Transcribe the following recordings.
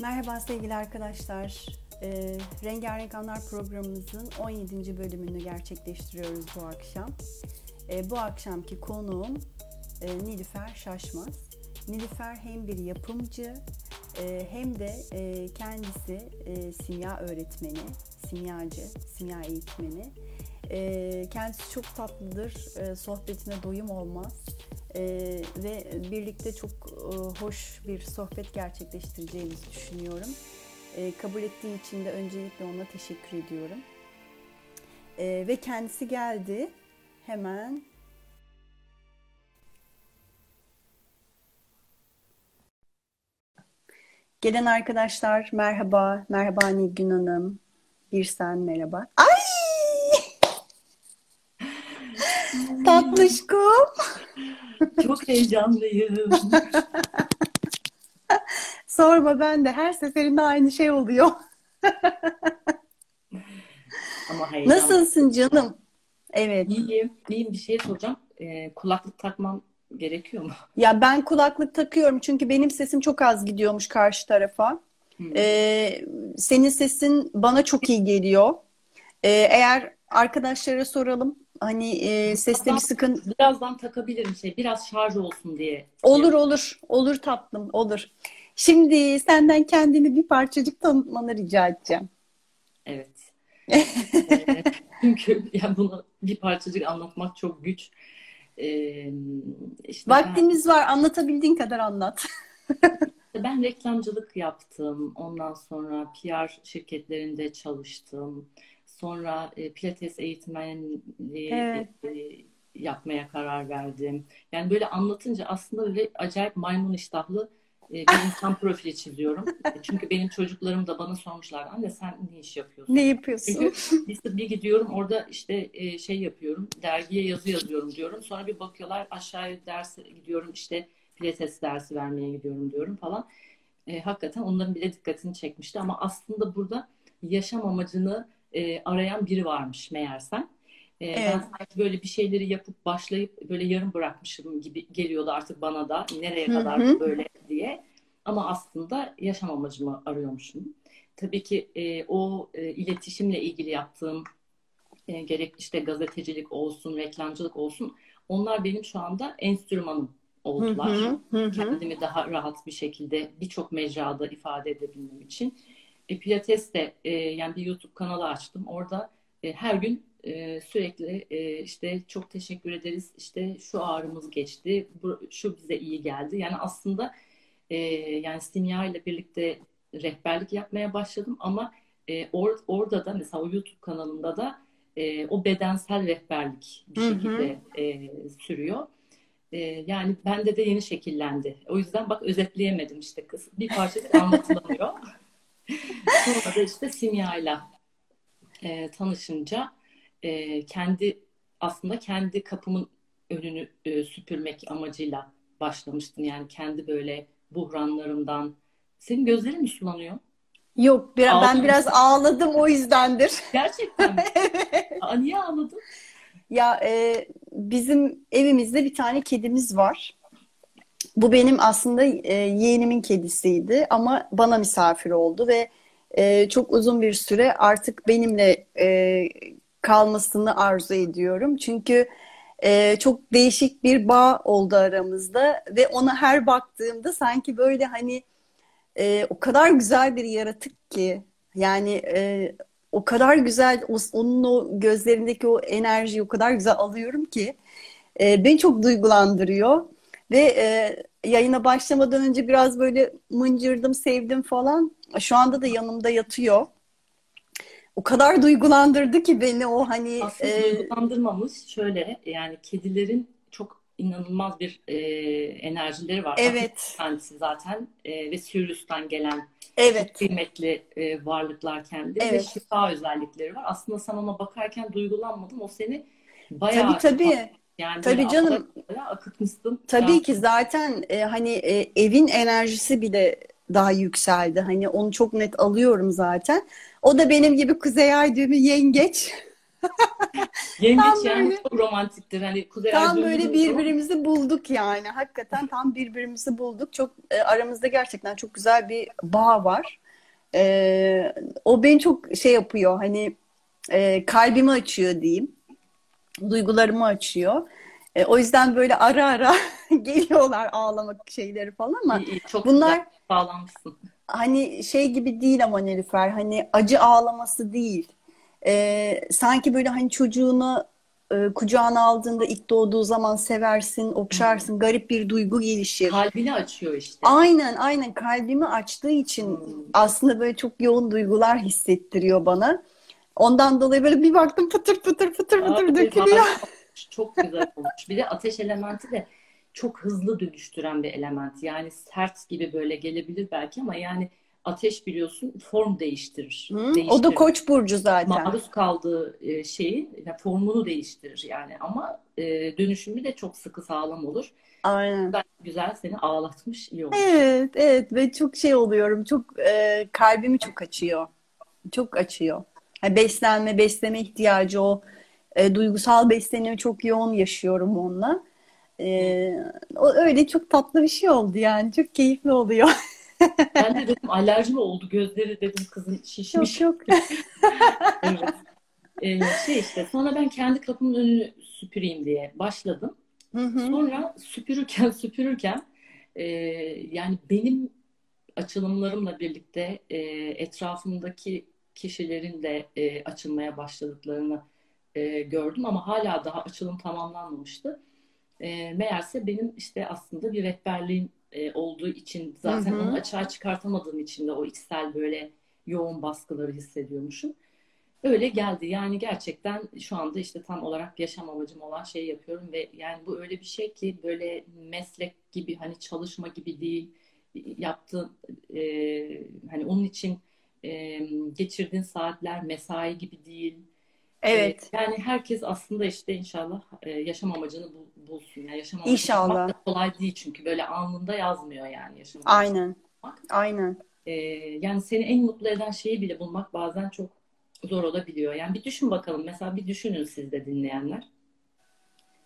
Merhaba sevgili arkadaşlar. E, Rengarenk Anlar programımızın 17. bölümünü gerçekleştiriyoruz bu akşam. E, bu akşamki konuğum e, Nilüfer Şaşmaz. Nilüfer hem bir yapımcı e, hem de e, kendisi e, simya öğretmeni, simyacı, simya eğitmeni. E, kendisi çok tatlıdır, e, sohbetine doyum olmaz. Ee, ve birlikte çok hoş bir sohbet gerçekleştireceğimizi düşünüyorum. Ee, kabul ettiği için de öncelikle ona teşekkür ediyorum. Ee, ve kendisi geldi. Hemen Gelen arkadaşlar merhaba. Merhaba Nilgün Hanım. Bir sen merhaba. Ay! Tatlışkom. Çok heyecanlıyım. Sorma ben de her seferinde aynı şey oluyor. Ama heyecan. Nasılsın canım? Evet. İyiyim. İyiyim bir şey soracağım. Ee, kulaklık takmam gerekiyor mu? Ya ben kulaklık takıyorum çünkü benim sesim çok az gidiyormuş karşı tarafa. Hmm. Ee, senin sesin bana çok iyi geliyor. Ee, eğer arkadaşlara soralım hani e, seste bir sıkıntı Birazdan takabilirim şey. Biraz şarj olsun diye. olur olur olur tatlım olur. Şimdi senden kendini bir parçacık tanıtmanı rica edeceğim. Evet. Ee, çünkü yani bunu bir parçacık anlatmak çok güç. Ee, işte Vaktimiz var anlatabildiğin kadar anlat. ben, ben reklamcılık yaptım. Ondan sonra PR şirketlerinde çalıştım. Sonra e, pilates eğitmenliği Evet. e, yapmaya karar verdim. Yani böyle anlatınca aslında böyle acayip maymun iştahlı e, bir insan profili çiziyorum. E, Çünkü benim çocuklarım da bana sormuşlar. Anne sen ne iş yapıyorsun? Ne yapıyorsun? Çünkü bir, bir gidiyorum orada işte e, şey yapıyorum. Dergiye yazı yazıyorum diyorum. Sonra bir bakıyorlar aşağıya derse gidiyorum işte pilates dersi vermeye gidiyorum diyorum falan. E, hakikaten onların bile dikkatini çekmişti. Ama aslında burada yaşam amacını e, arayan biri varmış meğersem. E, Evet. Ben sanki böyle bir şeyleri yapıp başlayıp böyle yarım bırakmışım gibi geliyordu artık bana da nereye kadar hı. böyle diye. Ama aslında yaşam amacımı arıyormuşum. Tabii ki e, o e, iletişimle ilgili yaptığım e, gerek işte gazetecilik olsun, reklamcılık olsun onlar benim şu anda enstrümanım oldular. hı, hı hı. Kendimi daha rahat bir şekilde birçok mecrada ifade edebilmem için. E, Pilates de e, yani bir YouTube kanalı açtım. Orada e, her gün e, sürekli e, işte çok teşekkür ederiz. İşte şu ağrımız geçti. Bu, şu bize iyi geldi. Yani aslında e, yani Simya ile birlikte rehberlik yapmaya başladım ama e, or- orada da mesela o YouTube kanalında da e, o bedensel rehberlik bir Hı hı. şekilde e, sürüyor. E, yani bende de yeni şekillendi. O yüzden bak özetleyemedim işte kız. Bir parçacık anlatılamıyor. Sonra da işte Simya'yla e, tanışınca e, kendi aslında kendi kapımın önünü e, süpürmek amacıyla başlamıştım. Yani kendi böyle buhranlarımdan. Senin gözlerin mi sulanıyor? Yok bir- ben biraz ağladım o yüzdendir. Gerçekten mi? Aa, niye ağladın? Ya e, bizim evimizde bir tane kedimiz var. Bu benim aslında e, yeğenimin kedisiydi ama bana misafir oldu ve e, çok uzun bir süre artık benimle e, kalmasını arzu ediyorum. Çünkü e, çok değişik bir bağ oldu aramızda ve ona her baktığımda sanki böyle hani e, o kadar güzel bir yaratık ki yani e, o kadar güzel o- onun o gözlerindeki o enerjiyi o kadar güzel alıyorum ki e, beni çok duygulandırıyor ve e, yayına başlamadan önce biraz böyle mıncırdım sevdim falan şu anda da yanımda yatıyor o kadar duygulandırdı ki beni o hani Aslında e, duygulandırmamış. Şöyle yani kedilerin çok inanılmaz bir e, enerjileri var. evet Kendisi zaten e, ve Sirius'tan gelen evet kıymetli e, varlıklar kendi ve Evet. şifa özellikleri var. Aslında sen ona bakarken duygulanmadın. O seni bayağı tabii tabii yani Tabii canım. akıtmışsın. Tabii Ya, ki zaten e, hani e, evin enerjisi bile daha yükseldi. Hani onu çok net alıyorum zaten. O da benim gibi kuzey ay düğümü yengeç. Yengeç yani böyle, çok romantiktir. Hani Kuzey Tam böyle birbirimizi o. bulduk yani. Hakikaten tam birbirimizi bulduk. Çok e, aramızda gerçekten çok güzel bir bağ var. E, o beni çok şey yapıyor. Hani e, kalbimi açıyor diyeyim. Duygularımı açıyor. E, o yüzden böyle ara ara geliyorlar ağlamak şeyleri falan ama iyi, iyi, çok bunlar bağlanmışsın. Hani şey gibi değil ama Nilüfer hani acı ağlaması değil. E, sanki böyle hani çocuğunu e, kucağına aldığında ilk doğduğu zaman seversin, okşarsın. Hmm. Garip bir duygu gelişir. Kalbini açıyor işte. Aynen aynen kalbimi açtığı için hmm. aslında böyle çok yoğun duygular hissettiriyor bana. Ondan dolayı böyle bir baktım pıtır pıtır pıtır pıtır dökülüyor. Çok güzel olmuş. Bir de ateş elementi de çok hızlı dönüştüren bir element. Yani sert gibi böyle gelebilir belki ama yani ateş biliyorsun form değiştirir. Hı, değiştirir. O da koç burcu zaten. Maruz kaldığı e, yani formunu değiştirir yani ama e, dönüşümü de çok sıkı sağlam olur. Aynen. Güzel, güzel seni ağlatmış iyi olmuş. Evet evet ve çok şey oluyorum çok e, kalbimi çok açıyor. Çok açıyor. Yani beslenme, besleme ihtiyacı o e, duygusal beslenimi çok yoğun yaşıyorum onunla. E, o öyle çok tatlı bir şey oldu yani. Çok keyifli oluyor. ben de dedim alerji mi oldu gözleri dedim kızın şişmiş. Yok yok. evet. Ee, şey işte sonra ben kendi kapımın önünü süpüreyim diye başladım. Hı hı. Sonra süpürürken süpürürken e, yani benim açılımlarımla birlikte e, etrafımdaki kişilerin de e, açılmaya başladıklarını e, gördüm ama hala daha açılım tamamlanmamıştı. E, meğerse benim işte aslında bir rehberliğim e, olduğu için zaten hı hı. onu açığa çıkartamadığım için de o içsel böyle yoğun baskıları hissediyormuşum. Öyle geldi. Yani gerçekten şu anda işte tam olarak yaşam amacım olan şeyi yapıyorum ve yani bu öyle bir şey ki böyle meslek gibi hani çalışma gibi değil yaptığın e, hani onun için e, geçirdiğin saatler mesai gibi değil Evet. Yani herkes aslında işte inşallah e, yaşam amacını bulsun. Yani yaşam amacını İnşallah. Da kolay değil çünkü böyle anında yazmıyor yani yaşam Aynen. Bulmak. Aynen. Ee, yani seni en mutlu eden şeyi bile bulmak bazen çok zor olabiliyor. Yani bir düşün bakalım. Mesela bir düşünün siz de dinleyenler.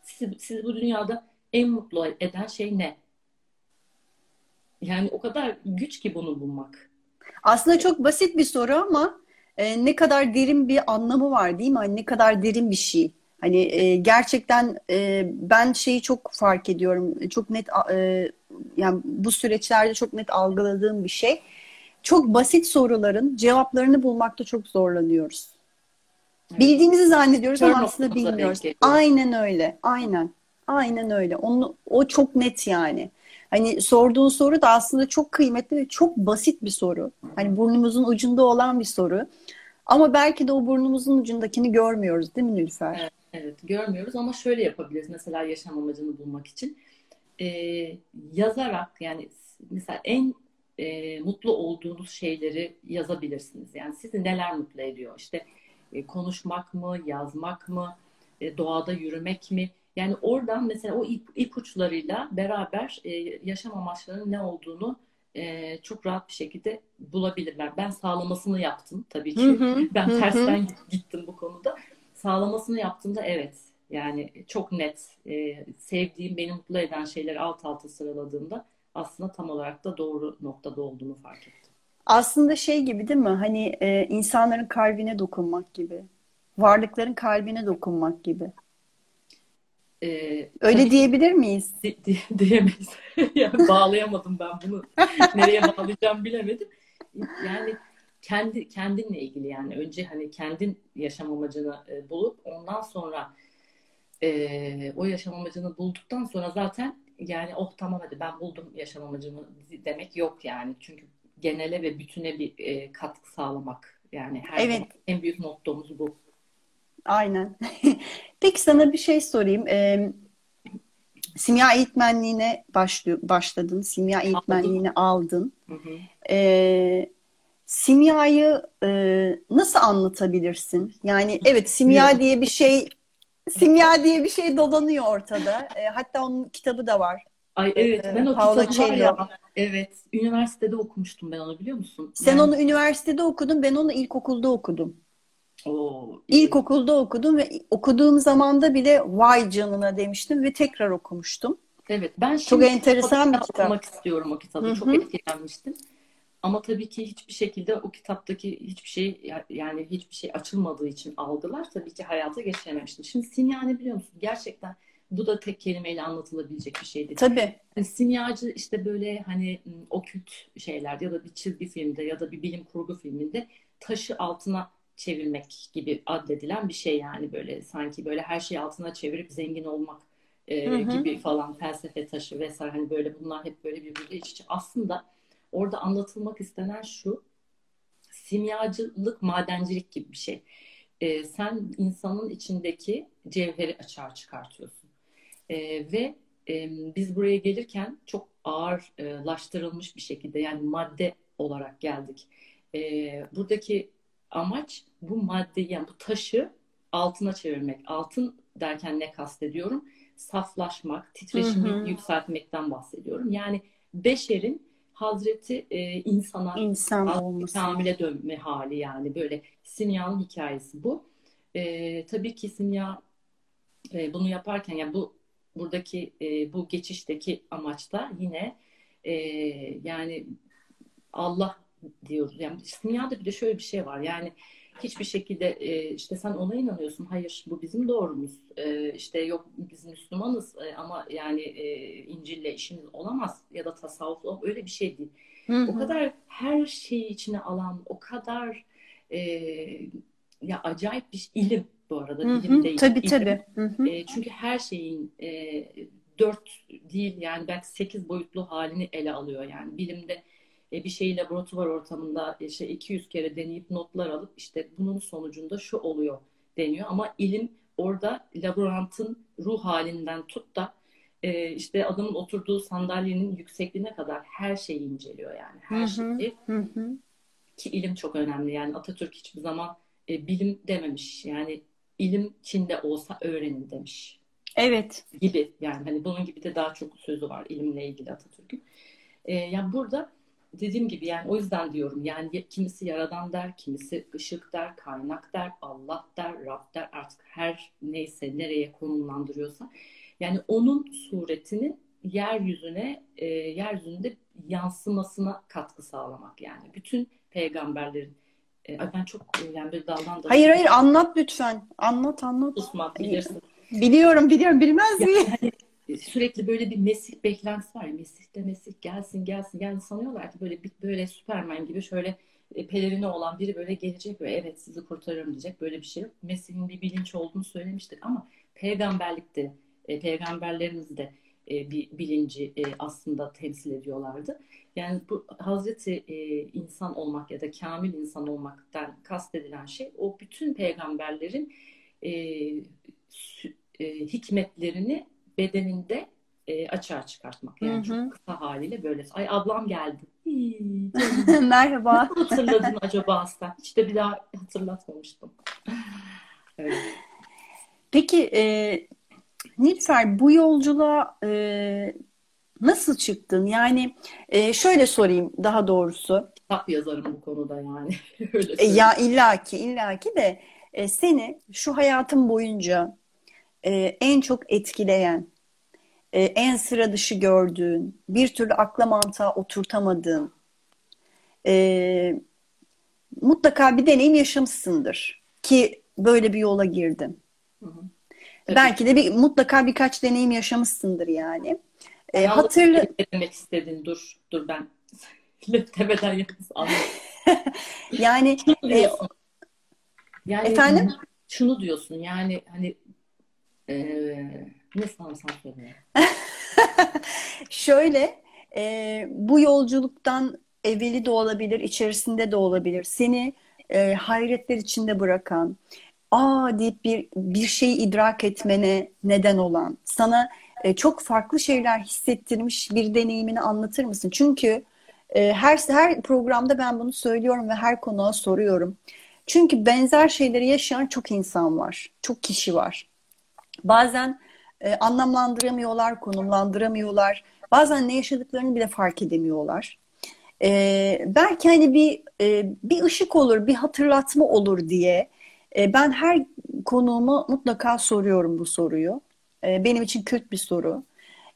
Siz, siz bu dünyada en mutlu eden şey ne? Yani o kadar güç ki bunu bulmak. Aslında çok basit bir soru ama e, ne kadar derin bir anlamı var değil mi? Hani ne kadar derin bir şey. Hani e, gerçekten e, ben şeyi çok fark ediyorum. Çok net e, yani bu süreçlerde çok net algıladığım bir şey. Çok basit soruların cevaplarını bulmakta çok zorlanıyoruz. Evet. Bildiğimizi zannediyoruz Kör ama aslında bilmiyoruz. Aynen öyle. Aynen. Aynen öyle. Onu, o çok net yani. Hani sorduğun soru da aslında çok kıymetli ve çok basit bir soru. Hani burnumuzun ucunda olan bir soru. Ama belki de o burnumuzun ucundakini görmüyoruz değil mi Nilüfer? Evet, evet görmüyoruz ama şöyle yapabiliriz. Mesela yaşam amacını bulmak için. Ee, yazarak yani mesela en e, mutlu olduğunuz şeyleri yazabilirsiniz. Yani sizi neler mutlu ediyor? İşte e, konuşmak mı, yazmak mı, e, doğada yürümek mi? Yani oradan mesela o ip, ipuçlarıyla beraber e, yaşam amaçlarının ne olduğunu e, çok rahat bir şekilde bulabilirler. Ben sağlamasını yaptım tabii ki. Hı hı, ben hı, tersten gittim bu konuda. Sağlamasını yaptığımda evet yani çok net e, sevdiğim, beni mutlu eden şeyleri alt alta sıraladığımda aslında tam olarak da doğru noktada olduğunu fark ettim. Aslında şey gibi değil mi? Hani e, insanların kalbine dokunmak gibi. Varlıkların kalbine dokunmak gibi. Ee, Öyle diyebilir miyiz? Di, di, diyemeyiz. yani bağlayamadım ben bunu. Nereye bağlayacağım bilemedim. Yani kendi kendinle ilgili yani önce hani kendin yaşam amacını e, bulup ondan sonra e, o yaşam amacını bulduktan sonra zaten yani oh tamam hadi ben buldum yaşam amacımı demek yok yani. Çünkü genele ve bütüne bir e, katkı sağlamak yani her evet. en büyük mottomuz bu. Aynen. Peki sana bir şey sorayım. Ee, simya eğitmenliğine başlı, başladın. Simya eğitmenliğini aldın. Hı hı. Ee, simyayı e, nasıl anlatabilirsin? Yani evet simya diye bir şey simya diye bir şey dolanıyor ortada. E, hatta onun kitabı da var. Ay evet ben o Paula kitabı ya. Evet. Üniversitede okumuştum ben onu biliyor musun? Sen yani... onu üniversitede okudun ben onu ilkokulda okudum. Oo, İlkokulda okudum ve okuduğum zamanda bile vay canına demiştim ve tekrar okumuştum. Evet, ben Çok enteresan bir kitap. okumak istiyorum o kitabı. Hı Çok etkilenmiştim. Ama tabii ki hiçbir şekilde o kitaptaki hiçbir şey yani hiçbir şey açılmadığı için algılar tabii ki hayata geçirememiştim. Şimdi simya ne biliyor musun? Gerçekten bu da tek kelimeyle anlatılabilecek bir şey değil. Tabii. Hani simyacı işte böyle hani okült şeyler ya da bir çizgi filmde ya da bir bilim kurgu filminde taşı altına çevirmek gibi addedilen bir şey yani böyle sanki böyle her şeyi altına çevirip zengin olmak e, Hı hı. gibi falan felsefe taşı vesaire hani böyle bunlar hep böyle birbiriyle iç içe. Aslında orada anlatılmak istenen şu simyacılık madencilik gibi bir şey. E, sen insanın içindeki cevheri açığa çıkartıyorsun. E, ve e, biz buraya gelirken çok ağırlaştırılmış bir şekilde yani madde olarak geldik. E, buradaki amaç bu maddeyi yani bu taşı altına çevirmek. Altın derken ne kastediyorum? Saflaşmak, titreşimi Hı hı. yükseltmekten bahsediyorum. Yani beşerin Hazreti e, insana İnsan Hazreti. Kamil'e dönme hali yani böyle simyanın hikayesi bu. E, tabii ki simya e, bunu yaparken yani bu buradaki e, bu geçişteki amaç da yine e, yani Allah diyoruz. Yani simyada bir de şöyle bir şey var. Yani hiçbir şekilde e, işte sen ona inanıyorsun. Hayır bu bizim doğrumuz. E, işte yok biz Müslümanız e, ama yani e, İncil'le işimiz olamaz ya da tasavvuf. Öyle bir şey değil. Hı O hı. kadar her şeyi içine alan, o kadar e, ya acayip bir ilim bu arada Hı bilim hı. değil. Tabii ilim. tabii. Hı hı. E, çünkü her şeyin e, dört değil yani belki sekiz boyutlu halini ele alıyor yani bilimde e, bir şeyi laboratuvar ortamında işte 200 kere deneyip notlar alıp işte bunun sonucunda şu oluyor deniyor ama ilim orada laborantın ruh halinden tut da e, işte adamın oturduğu sandalyenin yüksekliğine kadar her şeyi inceliyor yani her şeyi Hı hı. ki ilim çok önemli yani Atatürk hiçbir zaman e, bilim dememiş yani ilim Çin'de olsa öğrenin demiş Evet. gibi yani hani bunun gibi de daha çok sözü var ilimle ilgili Atatürk'ün. Ee, yani burada dediğim gibi yani o yüzden diyorum yani kimisi yaradan der, kimisi ışık der, kaynak der, Allah der, Rab der artık her neyse nereye konumlandırıyorsa yani onun suretini yeryüzüne e, yeryüzünde yansımasına katkı sağlamak yani bütün peygamberlerin e, ben çok e, yani bir daldan da Hayır hayır anlat lütfen. Anlat anlat. susmak bilirsin. Biliyorum biliyorum bilmez miyim? hani sürekli böyle bir Mesih beklentisi var Mesih de Mesih gelsin gelsin yani sanıyorlar ki böyle bir böyle Süperman gibi şöyle e, pelerini olan biri böyle gelecek ve evet sizi kurtarırım diyecek böyle bir şey yok. Mesih'in bir bilinç olduğunu söylemiştik ama peygamberlikte e, peygamberlerimiz de e, bir bilinci e, aslında temsil ediyorlardı. Yani bu Hazreti e, insan olmak ya da kamil insan olmaktan kastedilen şey o bütün peygamberlerin e, e, hikmetlerini bedeninde e, açığa çıkartmak. Yani Hı hı. çok kısa haliyle böyle. Ay ablam geldi. Hii. Merhaba. Hatırladın acaba sen? Hiç de bir daha hatırlatmamıştım. Evet. Peki e, Nilüfer bu yolculuğa e, nasıl çıktın? Yani e, şöyle sorayım daha doğrusu. Kitap yazarım bu konuda yani. Öyle E, söyleyeyim. ya illaki illaki de e, seni şu hayatın boyunca e, en çok etkileyen, e, en sıra dışı gördüğün, bir türlü akla mantığa oturtamadığın e, mutlaka bir deneyim yaşamışsındır ki böyle bir yola girdin. Hı hı. Tabii. Belki de bir mutlaka birkaç deneyim yaşamışsındır yani. E, ne demek istedin? Dur, dur ben demeden yalnız yani e. Yani efendim şunu diyorsun yani hani e, ne sanırsam söyle. şöyle e, bu yolculuktan evveli de olabilir, içerisinde de olabilir. Seni e, hayretler içinde bırakan, aa deyip bir bir şeyi idrak etmene neden olan, sana e, çok farklı şeyler hissettirmiş bir deneyimini anlatır mısın? Çünkü e, her her programda ben bunu söylüyorum ve her konuğa soruyorum. Çünkü benzer şeyleri yaşayan çok insan var, çok kişi var. Bazen e, anlamlandıramıyorlar, konumlandıramıyorlar. Bazen ne yaşadıklarını bile fark edemiyorlar. E, belki hani bir e, bir ışık olur, bir hatırlatma olur diye E, ben her konuğuma mutlaka soruyorum bu soruyu. E, benim için kült bir soru.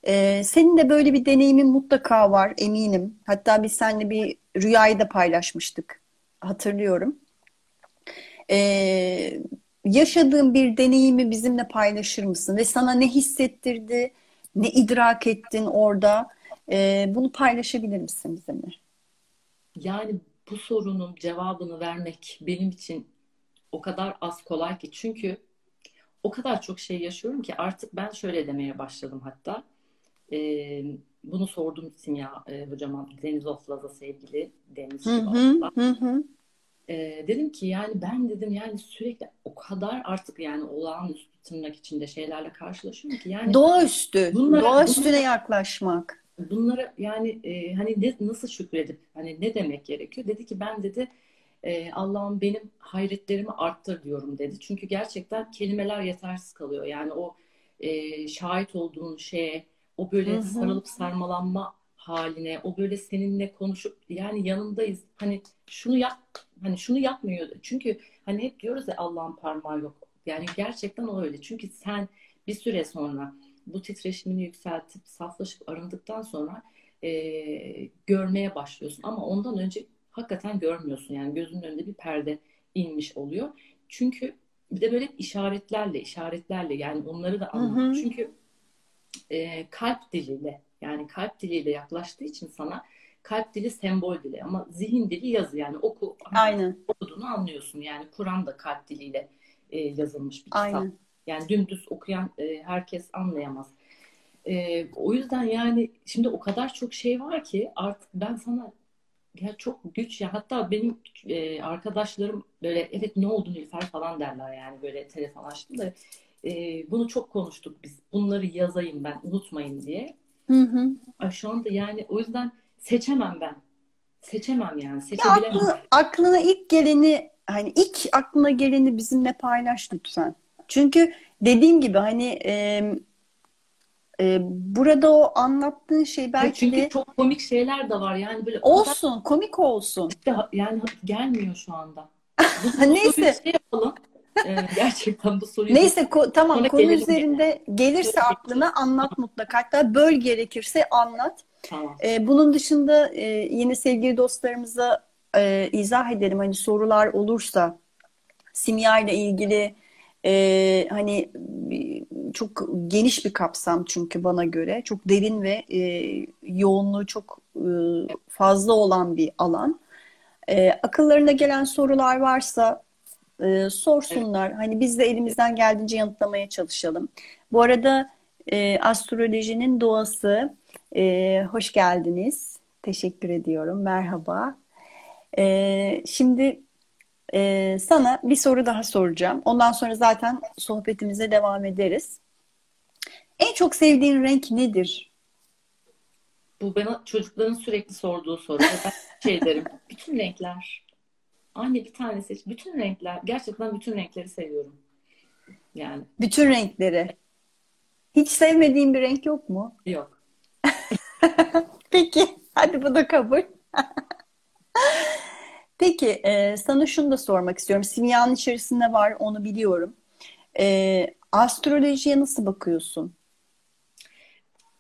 E, senin de böyle bir deneyimin mutlaka var eminim. Hatta biz seninle bir rüyayı da paylaşmıştık. Hatırlıyorum. E, yaşadığın bir deneyimi bizimle paylaşır mısın? Ve sana ne hissettirdi? Ne idrak ettin orada? E, bunu paylaşabilir misin bizimle? Yani bu sorunun cevabını vermek benim için o kadar az kolay ki. Çünkü o kadar çok şey yaşıyorum ki artık ben şöyle demeye başladım hatta. E, bunu sordum Simya e, hocama Deniz Oflaz'a sevgili Deniz hı. E, dedim ki yani ben dedim yani sürekli o kadar artık yani olağanüstü tırnak içinde şeylerle karşılaşıyorum ki yani doğaüstü bunlara, doğaüstüne bunlara, yaklaşmak. Bunlara yani e, hani ne, nasıl şükredip hani ne demek gerekiyor? Dedi ki ben dedi e, Allah'ım benim hayretlerimi arttır diyorum dedi. Çünkü gerçekten kelimeler yetersiz kalıyor. Yani o e, şahit olduğun şeye o böyle Hı-hı. sarılıp sarmalanma haline, o böyle seninle konuşup yani yanındayız. Hani şunu yap, hani şunu yapmıyor. Çünkü hani hep diyoruz ya Allah'ın parmağı yok. Yani gerçekten o öyle. Çünkü sen bir süre sonra bu titreşimini yükseltip saflaşıp arındıktan sonra e, görmeye başlıyorsun. Ama ondan önce hakikaten görmüyorsun. Yani gözünün önünde bir perde inmiş oluyor. Çünkü bir de böyle işaretlerle, işaretlerle yani onları da anladım. Çünkü e, kalp diliyle yani kalp diliyle yaklaştığı için sana kalp dili sembol dili ama zihin dili yazı yani oku Aynen. okuduğunu anlıyorsun. Yani Kur'an da kalp diliyle e, yazılmış bir kitap. Aynen. Yani dümdüz okuyan e, herkes anlayamaz. E, o yüzden yani şimdi o kadar çok şey var ki artık ben sana ya çok güç ya hatta benim e, arkadaşlarım böyle evet ne oldu Nilüfer falan derler yani böyle telefon açtım da e, bunu çok konuştuk biz. Bunları yazayım ben unutmayın diye. Hı hı. Ay şu anda yani o yüzden seçemem ben. Seçemem yani. Seçebilemem. Ya aklına, aklına ilk geleni hani ilk aklına geleni bizimle paylaş lütfen. Çünkü dediğim gibi hani e, e, burada o anlattığın şey belki Çünkü de... çok komik şeyler de var yani böyle olsun kadar... komik olsun. Yani gelmiyor şu anda. Neyse. Şey yapalım. Ee, gerçekten bu soruyu... Neyse ko- tamam konu gelelim. üzerinde gelirse aklına anlat mutlaka. Hatta böl gerekirse anlat. Tamam. Ee, bunun dışında e, yine sevgili dostlarımıza e, izah edelim. Hani sorular olursa simya ile ilgili e, hani çok geniş bir kapsam çünkü bana göre. Çok derin ve e, yoğunluğu çok e, fazla olan bir alan. E, akıllarına gelen sorular varsa e, sorsunlar. Evet. Hani biz de elimizden geldiğince yanıtlamaya çalışalım. Bu arada e, astrolojinin doğası e, hoş geldiniz. Teşekkür ediyorum. Merhaba. E, şimdi e, sana bir soru daha soracağım. Ondan sonra zaten sohbetimize devam ederiz. En çok sevdiğin renk nedir? Bu bana çocukların sürekli sorduğu soru. Ben şey derim. Bütün renkler. Anne bir tane seç. Bütün renkler. Gerçekten bütün renkleri seviyorum. Yani. Bütün renkleri. Hiç sevmediğin bir renk yok mu? Yok. Peki. Hadi bu da kabul. Peki. E, sana şunu da sormak istiyorum. Simyanın içerisinde var. Onu biliyorum. E, astrolojiye nasıl bakıyorsun?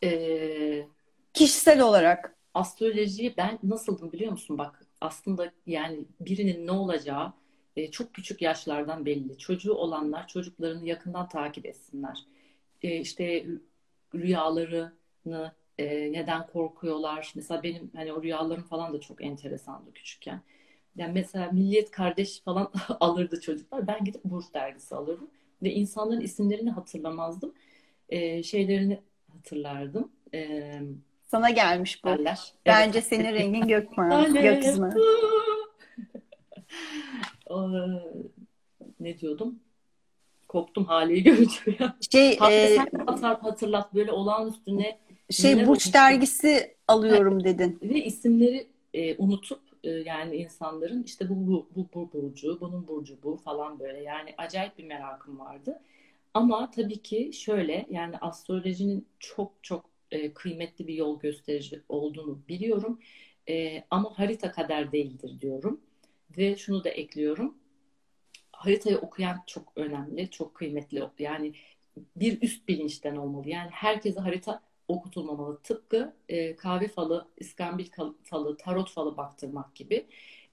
Ee, Kişisel olarak. Astrolojiyi ben nasıldım biliyor musun? Bak aslında yani birinin ne olacağı e, çok küçük yaşlardan belli. Çocuğu olanlar çocuklarını yakından takip etsinler. E, işte rüyalarını e, neden korkuyorlar. Mesela benim hani o rüyalarım falan da çok enteresandı küçükken. Yani mesela Milliyet Kardeş falan alırdı çocuklar. Ben gidip Burç dergisi alırdım. Ve insanların isimlerini hatırlamazdım. E, şeylerini hatırlardım. E, sana gelmiş bu. Derler. Bence evet. senin rengin gökmağı, gökyüzü. ne diyordum? Koptum haleyi görünce ya. Şey, e, hatır, hatırlat böyle olağanüstü ne şey Burç dergisi alıyorum dedin. Ve isimleri e, unutup e, yani insanların işte bu, bu, bu, bu burcu, bunun burcu bu falan böyle yani acayip bir merakım vardı. Ama tabii ki şöyle yani astrolojinin çok çok e, kıymetli bir yol gösterici olduğunu biliyorum. E, ama harita kader değildir diyorum. Ve şunu da ekliyorum. haritayı okuyan çok önemli, çok kıymetli. Yani bir üst bilinçten olmalı. Yani herkese harita okutulmamalı. Tıpkı e, kahve falı, iskambil falı, tarot falı baktırmak gibi.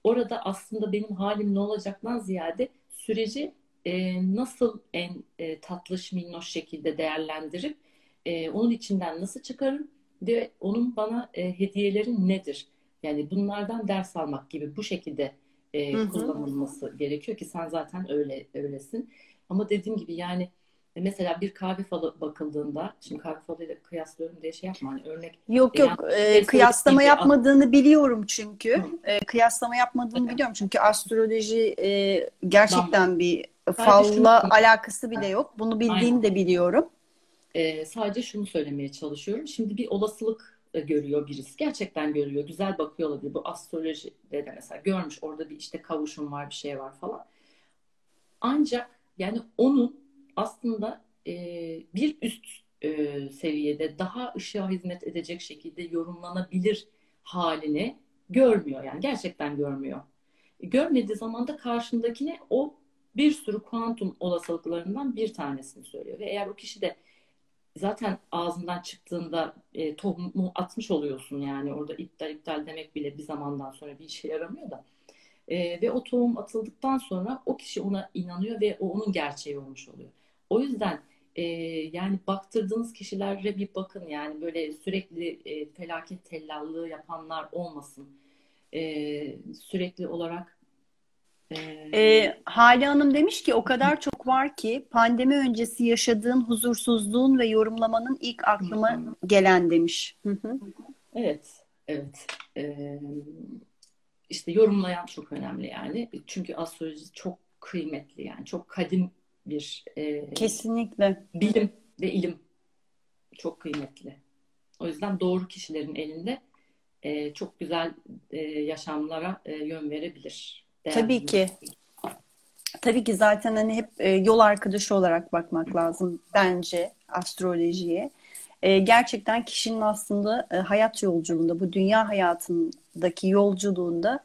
Orada aslında benim halim ne olacaktan ziyade süreci e, nasıl en e, tatlış minnoş şekilde değerlendirip e, onun içinden nasıl çıkarım ve onun bana e, hediyeleri nedir? Yani bunlardan ders almak gibi bu şekilde e, hı hı. kullanılması gerekiyor ki sen zaten öyle öylesin. Ama dediğim gibi yani mesela bir kahve falı bakıldığında şimdi kahve falıyla kıyaslıyorum diye şey yapma hani örnek yok yok yani, e, kıyaslama yapmadığını biliyorum çünkü e, kıyaslama yapmadığını evet. biliyorum çünkü astroloji e, gerçekten tamam. bir falla alakası bile yok bunu bildiğini Aynen. de biliyorum e, sadece şunu söylemeye çalışıyorum şimdi bir olasılık e, görüyor birisi gerçekten görüyor güzel bakıyor olabilir bu astrolojide de mesela görmüş orada bir işte kavuşum var bir şey var falan ancak yani onun aslında e, bir üst e, seviyede daha ışığa hizmet edecek şekilde yorumlanabilir halini görmüyor. Yani gerçekten görmüyor. Görmediği zaman da karşındakine o bir sürü kuantum olasılıklarından bir tanesini söylüyor. Ve eğer o kişi de zaten ağzından çıktığında e, tohumu atmış oluyorsun yani orada iptal iptal demek bile bir zamandan sonra bir işe yaramıyor da. E, ve o tohum atıldıktan sonra o kişi ona inanıyor ve o onun gerçeği olmuş oluyor. O yüzden e, yani baktırdığınız kişilere bir bakın yani böyle sürekli e, felaket tellallığı yapanlar olmasın. E, sürekli olarak e, e, Hale Hanım demiş ki o kadar çok var ki pandemi öncesi yaşadığın huzursuzluğun ve yorumlamanın ilk aklıma gelen demiş. Evet, evet. Ee, işte yorumlayan çok önemli yani. Çünkü astroloji çok kıymetli yani. Çok kadim bir e, kesinlikle bilim ve ilim çok kıymetli. O yüzden doğru kişilerin elinde e, çok güzel e, yaşamlara e, yön verebilir. Değerli. Tabii ki. Tabii ki zaten hani hep e, yol arkadaşı olarak bakmak lazım bence astrolojiye. E, gerçekten kişinin aslında e, hayat yolculuğunda, bu dünya hayatındaki yolculuğunda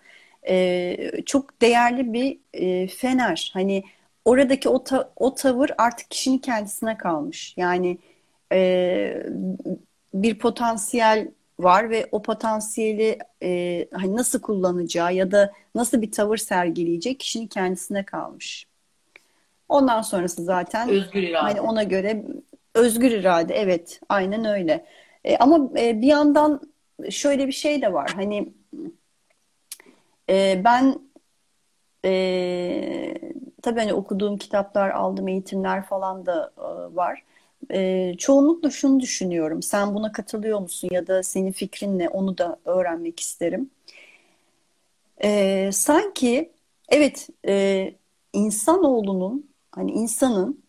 çok değerli bir e, fener. Hani oradaki o, ta, o tavır artık kişinin kendisine kalmış. Yani bir potansiyel var ve o potansiyeli e, hani nasıl kullanacağı ya da nasıl bir tavır sergileyecek kişinin kendisine kalmış. Ondan sonrası zaten özgür irade. Hani ona göre özgür irade evet aynen öyle. E, ama e, bir yandan şöyle bir şey de var. Hani e, ben e, tabii hani okuduğum kitaplar, aldığım eğitimler falan da e, var. E, çoğunlukla şunu düşünüyorum. Sen buna katılıyor musun ya da senin fikrin ne? Onu da öğrenmek isterim. E, sanki evet e, insanoğlunun hani insanın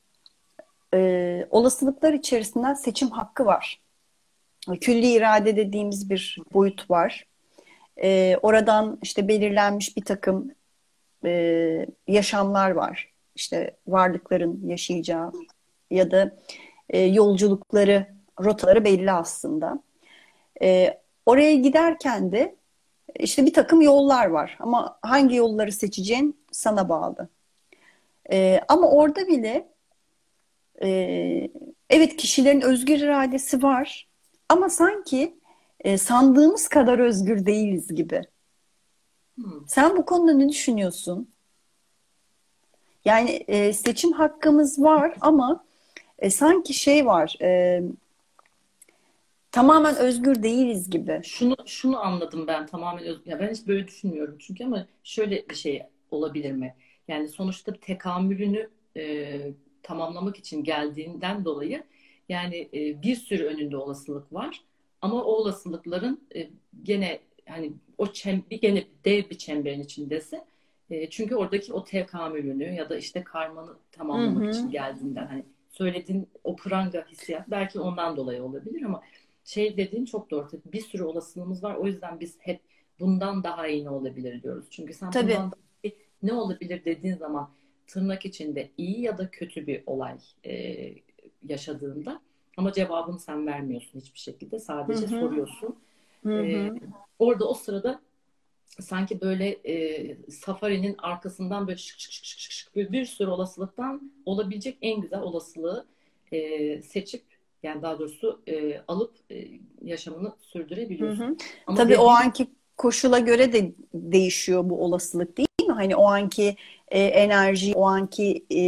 e, olasılıklar içerisinden seçim hakkı var. Külli irade dediğimiz bir boyut var. E, oradan işte belirlenmiş bir takım e, yaşamlar var. İşte varlıkların yaşayacağı ya da e, yolculukları, rotaları belli aslında. E, oraya giderken de işte bir takım yollar var ama hangi yolları seçeceğin sana bağlı. E, ama orada bile e, evet kişilerin özgür iradesi var ama sanki e, sandığımız kadar özgür değiliz gibi. Sen bu konuda ne düşünüyorsun? Yani e, seçim hakkımız var ama e, sanki şey var. E, tamamen özgür değiliz gibi. Şunu şunu anladım ben tamamen özgür. Ya ben hiç böyle düşünmüyorum çünkü ama şöyle bir şey olabilir mi? Yani sonuçta tekamülünü e, tamamlamak için geldiğinden dolayı yani e, bir sürü önünde olasılık var. Ama o olasılıkların e, gene hani o çem, bir gene dev bir çemberin içindesin. E, çünkü oradaki o tekamülünü ya da işte karmanı tamamlamak Hı-hı. için geldiğinden hani söylediğin o pranga hissiyat belki ondan dolayı olabilir ama şey dediğin çok doğru. Bir sürü olasılığımız var. O yüzden biz hep bundan daha iyi ne olabilir diyoruz. Çünkü sen Tabii. bundan ne olabilir dediğin zaman tırnak içinde iyi ya da kötü bir olay e, yaşadığında ama cevabını sen vermiyorsun hiçbir şekilde. Sadece Hı-hı. soruyorsun. Hı-hı. E, orada o sırada sanki böyle e, safarinin arkasından böyle şık şık şık şık şık bir, bir sürü olasılıktan olabilecek en güzel olasılığı e, seçip yani daha doğrusu e, alıp e, yaşamını sürdürebiliyorsun. Hı hı. Ama Tabii dediğim... o anki koşula göre de değişiyor bu olasılık değil mi? Hani o anki e, enerji, o anki e,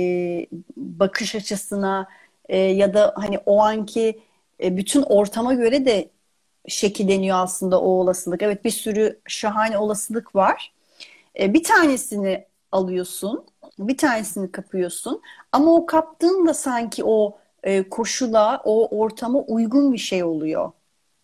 bakış açısına e, ya da hani o anki e, bütün ortama göre de şekilleniyor aslında o olasılık. Evet bir sürü şahane olasılık var. E, bir tanesini alıyorsun, bir tanesini kapıyorsun ama o kaptığın da sanki o e, koşula, o ortama uygun bir şey oluyor.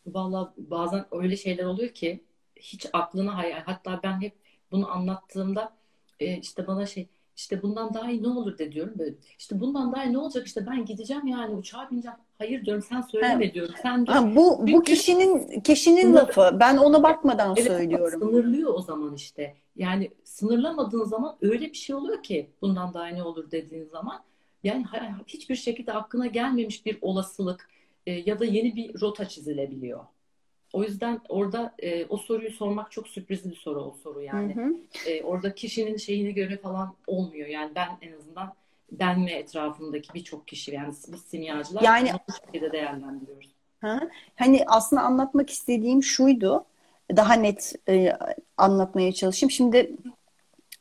Vallahi bazen öyle şeyler oluyor ki hiç aklına hayal. Hatta ben hep bunu anlattığımda e, işte bana şey işte bundan daha iyi ne olur de diyorum böyle. İşte bundan daha iyi ne olacak işte ben gideceğim yani uçağa bineceğim. Hayır diyorum sen söyleme evet. diyorum. Sen. Ha, bu Çünkü bu kişinin kişinin sınır, lafı. Ben ona bakmadan evet, söylüyorum. Sınırlıyor o zaman işte. Yani sınırlamadığın zaman öyle bir şey oluyor ki bundan daha ne olur dediğin zaman yani hiçbir şekilde aklına gelmemiş bir olasılık e, ya da yeni bir rota çizilebiliyor. O yüzden orada e, o soruyu sormak çok sürprizli bir soru o soru yani. Hı hı. E, orada kişinin şeyine göre falan olmuyor. Yani ben en azından ben ve etrafındaki birçok kişi yani biz simyacılar yani, bu şekilde değerlendiriyoruz. Ha? Hani aslında anlatmak istediğim şuydu. Daha net e, anlatmaya çalışayım. Şimdi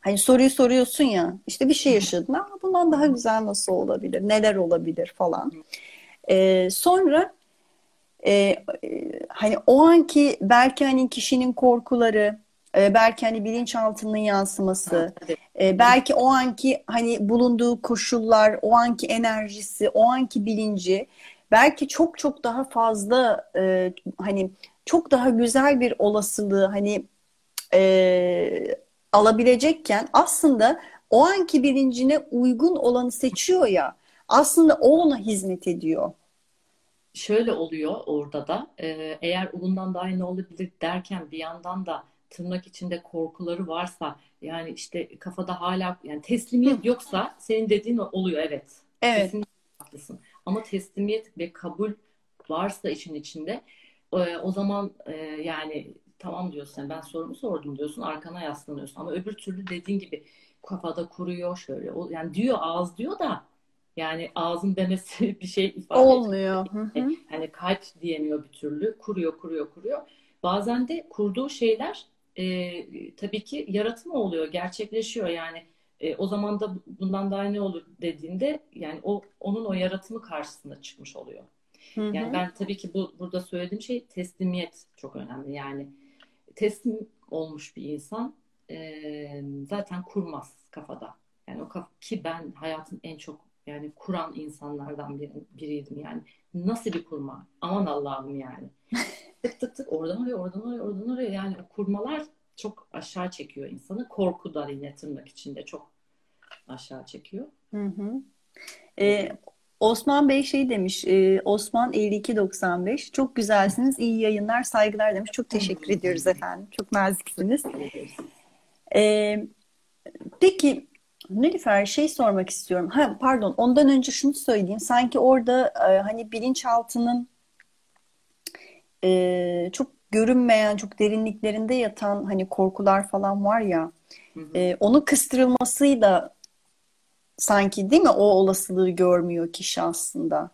hani soruyu soruyorsun ya işte bir şey yaşadın. Aa, bundan daha güzel nasıl olabilir? Neler olabilir falan. E, sonra e, hani o anki belki hani kişinin korkuları, e, belki hani bilinçaltının yansıması, e, belki o anki hani bulunduğu koşullar, o anki enerjisi, o anki bilinci belki çok çok daha fazla e, hani çok daha güzel bir olasılığı hani e, alabilecekken aslında o anki bilincine uygun olanı seçiyor ya aslında o ona hizmet ediyor. Şöyle oluyor orada da e, eğer bundan daha iyi ne olabilir derken bir yandan da tırnak içinde korkuları varsa yani işte kafada hala yani teslimiyet yoksa senin dediğin oluyor evet. Evet. Kesinlikle haklısın. Ama teslimiyet ve kabul varsa işin içinde e, o zaman e, yani tamam diyorsun ben sorumu sordum diyorsun arkana yaslanıyorsun ama öbür türlü dediğin gibi kafada kuruyor şöyle o, yani diyor ağız diyor da yani ağzın demesi bir şey ifade Olmuyor. etmiyor. Hani kalp diyemiyor bir türlü. Kuruyor, kuruyor, kuruyor. Bazen de kurduğu şeyler e, tabii ki yaratımı oluyor, gerçekleşiyor. Yani e, o zaman da bundan daha ne olur dediğinde yani o onun o yaratımı karşısında çıkmış oluyor. Hı hı. Yani ben tabii ki bu burada söylediğim şey teslimiyet çok önemli. Yani teslim olmuş bir insan e, zaten kurmaz kafada. Yani o kaf ki ben hayatın en çok yani kuran insanlardan biri, biriydim yani. Nasıl bir kurma? Aman Allah'ım yani. tık tık tık oradan oraya, oradan oraya, oradan oraya. Yani o kurmalar çok aşağı çekiyor insanı. Korku da yine tırnak içinde çok aşağı çekiyor. Hı hı. Ee, Osman Bey şey demiş, e, Osman 5295, çok güzelsiniz, iyi yayınlar, saygılar demiş. Çok teşekkür ediyoruz efendim, çok naziksiniz. Ee, peki Nilüfer şey sormak istiyorum. Ha, pardon ondan önce şunu söyleyeyim. Sanki orada e, hani bilinçaltının e, çok görünmeyen, çok derinliklerinde yatan hani korkular falan var ya. Hı hı. E, onun kıstırılmasıyla sanki değil mi o olasılığı görmüyor kişi aslında.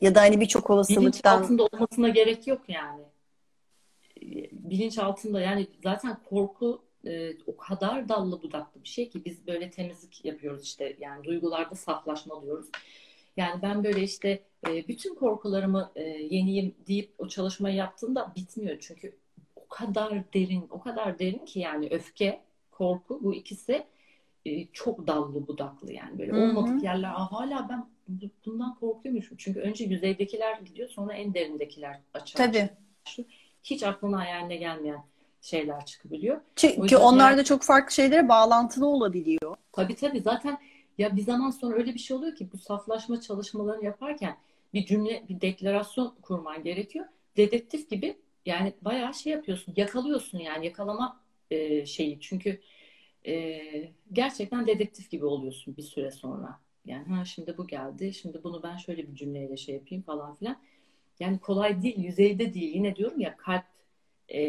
Ya da hani birçok olasılıktan. Bilinç altında olmasına gerek yok yani. Bilinç altında yani zaten korku e, o kadar dallı budaklı bir şey ki biz böyle temizlik yapıyoruz işte yani duygularda saflaşma diyoruz. Yani ben böyle işte e, bütün korkularımı e, yeniyim deyip o çalışmayı yaptığımda bitmiyor. Çünkü o kadar derin, o kadar derin ki yani öfke, korku bu ikisi e, çok dallı budaklı yani böyle Hı-hı. olmadık yerler. Aa, hala ben bundan korkuyormuşum. Çünkü önce yüzeydekiler gidiyor sonra en derindekiler açığa Tabii. Hiç aklına hayaline gelmeyen şeyler çıkabiliyor. Çünkü onlar yani, da çok farklı şeylere bağlantılı olabiliyor. Tabii tabii zaten ya bir zaman sonra öyle bir şey oluyor ki bu saflaşma çalışmalarını yaparken bir cümle, bir deklarasyon kurman gerekiyor. Dedektif gibi yani bayağı şey yapıyorsun, yakalıyorsun yani yakalama e, şeyi. Çünkü e, gerçekten dedektif gibi oluyorsun bir süre sonra. Yani ha şimdi bu geldi, şimdi bunu ben şöyle bir cümleyle şey yapayım falan filan. Yani kolay değil, yüzeyde değil. Yine diyorum ya kalp e,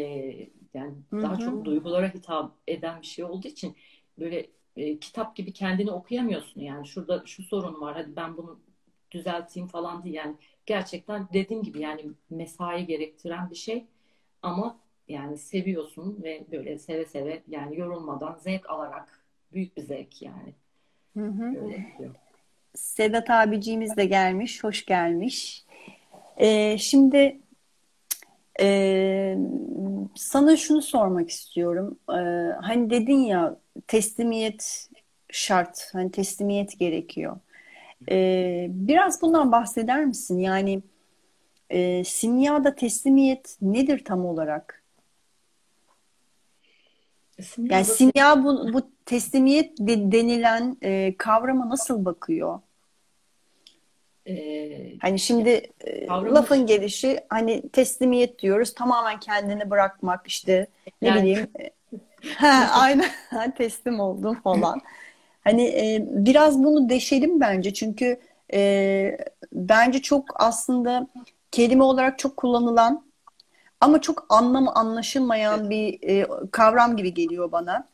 Yani Hı-hı. daha çok duygulara hitap eden bir şey olduğu için böyle e, kitap gibi kendini okuyamıyorsun. Yani şurada şu sorun var hadi ben bunu düzelteyim falan değil. Yani gerçekten dediğim gibi yani mesai gerektiren bir şey ama yani seviyorsun ve böyle seve seve yani yorulmadan zevk alarak büyük bir zevk yani. Hı hı. Sedat abiciğimiz de gelmiş, hoş gelmiş. Ee, şimdi e, sana şunu sormak istiyorum. Ee, hani dedin ya teslimiyet şart, hani teslimiyet gerekiyor. Ee, biraz bundan bahseder misin? Yani e, simyada teslimiyet nedir tam olarak? Simyada yani simya bu, bu teslimiyet de, denilen e, kavrama nasıl bakıyor? Ee, hani şimdi kavramı... lafın gelişi hani teslimiyet diyoruz tamamen kendini bırakmak işte ne yani... bileyim ha, aynen teslim oldum falan. Hani e, biraz bunu deşelim bence çünkü e, bence çok aslında kelime olarak çok kullanılan ama çok anlamı anlaşılmayan bir e, kavram gibi geliyor bana.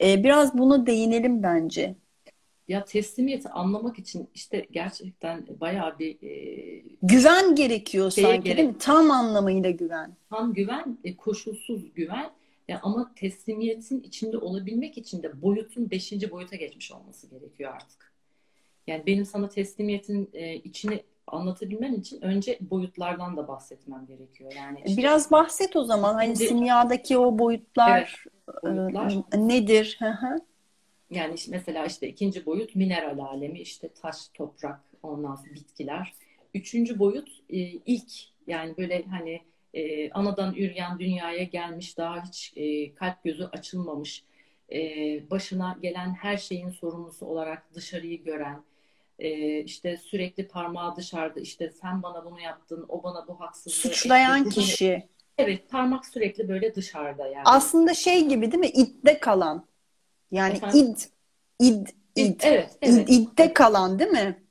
E, biraz bunu değinelim bence. Ya teslimiyeti anlamak için işte gerçekten bayağı bir e, güven gerekiyor sanki gerek... değil mi? Tam anlamıyla güven. Tam güven, e, koşulsuz güven. Ya ama teslimiyetin içinde olabilmek için de boyutun beşinci boyuta geçmiş olması gerekiyor artık. Yani benim sana teslimiyetin e, içini anlatabilmen için önce boyutlardan da bahsetmem gerekiyor. Yani işte, biraz bahset o zaman. Hani simyadaki o boyutlar, evet, boyutlar e, nedir? Yani işte mesela işte ikinci boyut mineral alemi, işte taş, toprak, ondan sonra bitkiler. Üçüncü boyut e, ilk. Yani böyle hani e, anadan üryan dünyaya gelmiş daha hiç e, kalp gözü açılmamış e, başına gelen her şeyin sorumlusu olarak dışarıyı gören e, işte sürekli parmağı dışarıda işte sen bana bunu yaptın o bana bu haksızlığı suçlayan etti. kişi. Evet parmak sürekli böyle dışarıda yani. Aslında şey gibi değil mi? İdde kalan yani Efendim? id id id evet, evet. idde kalan değil mi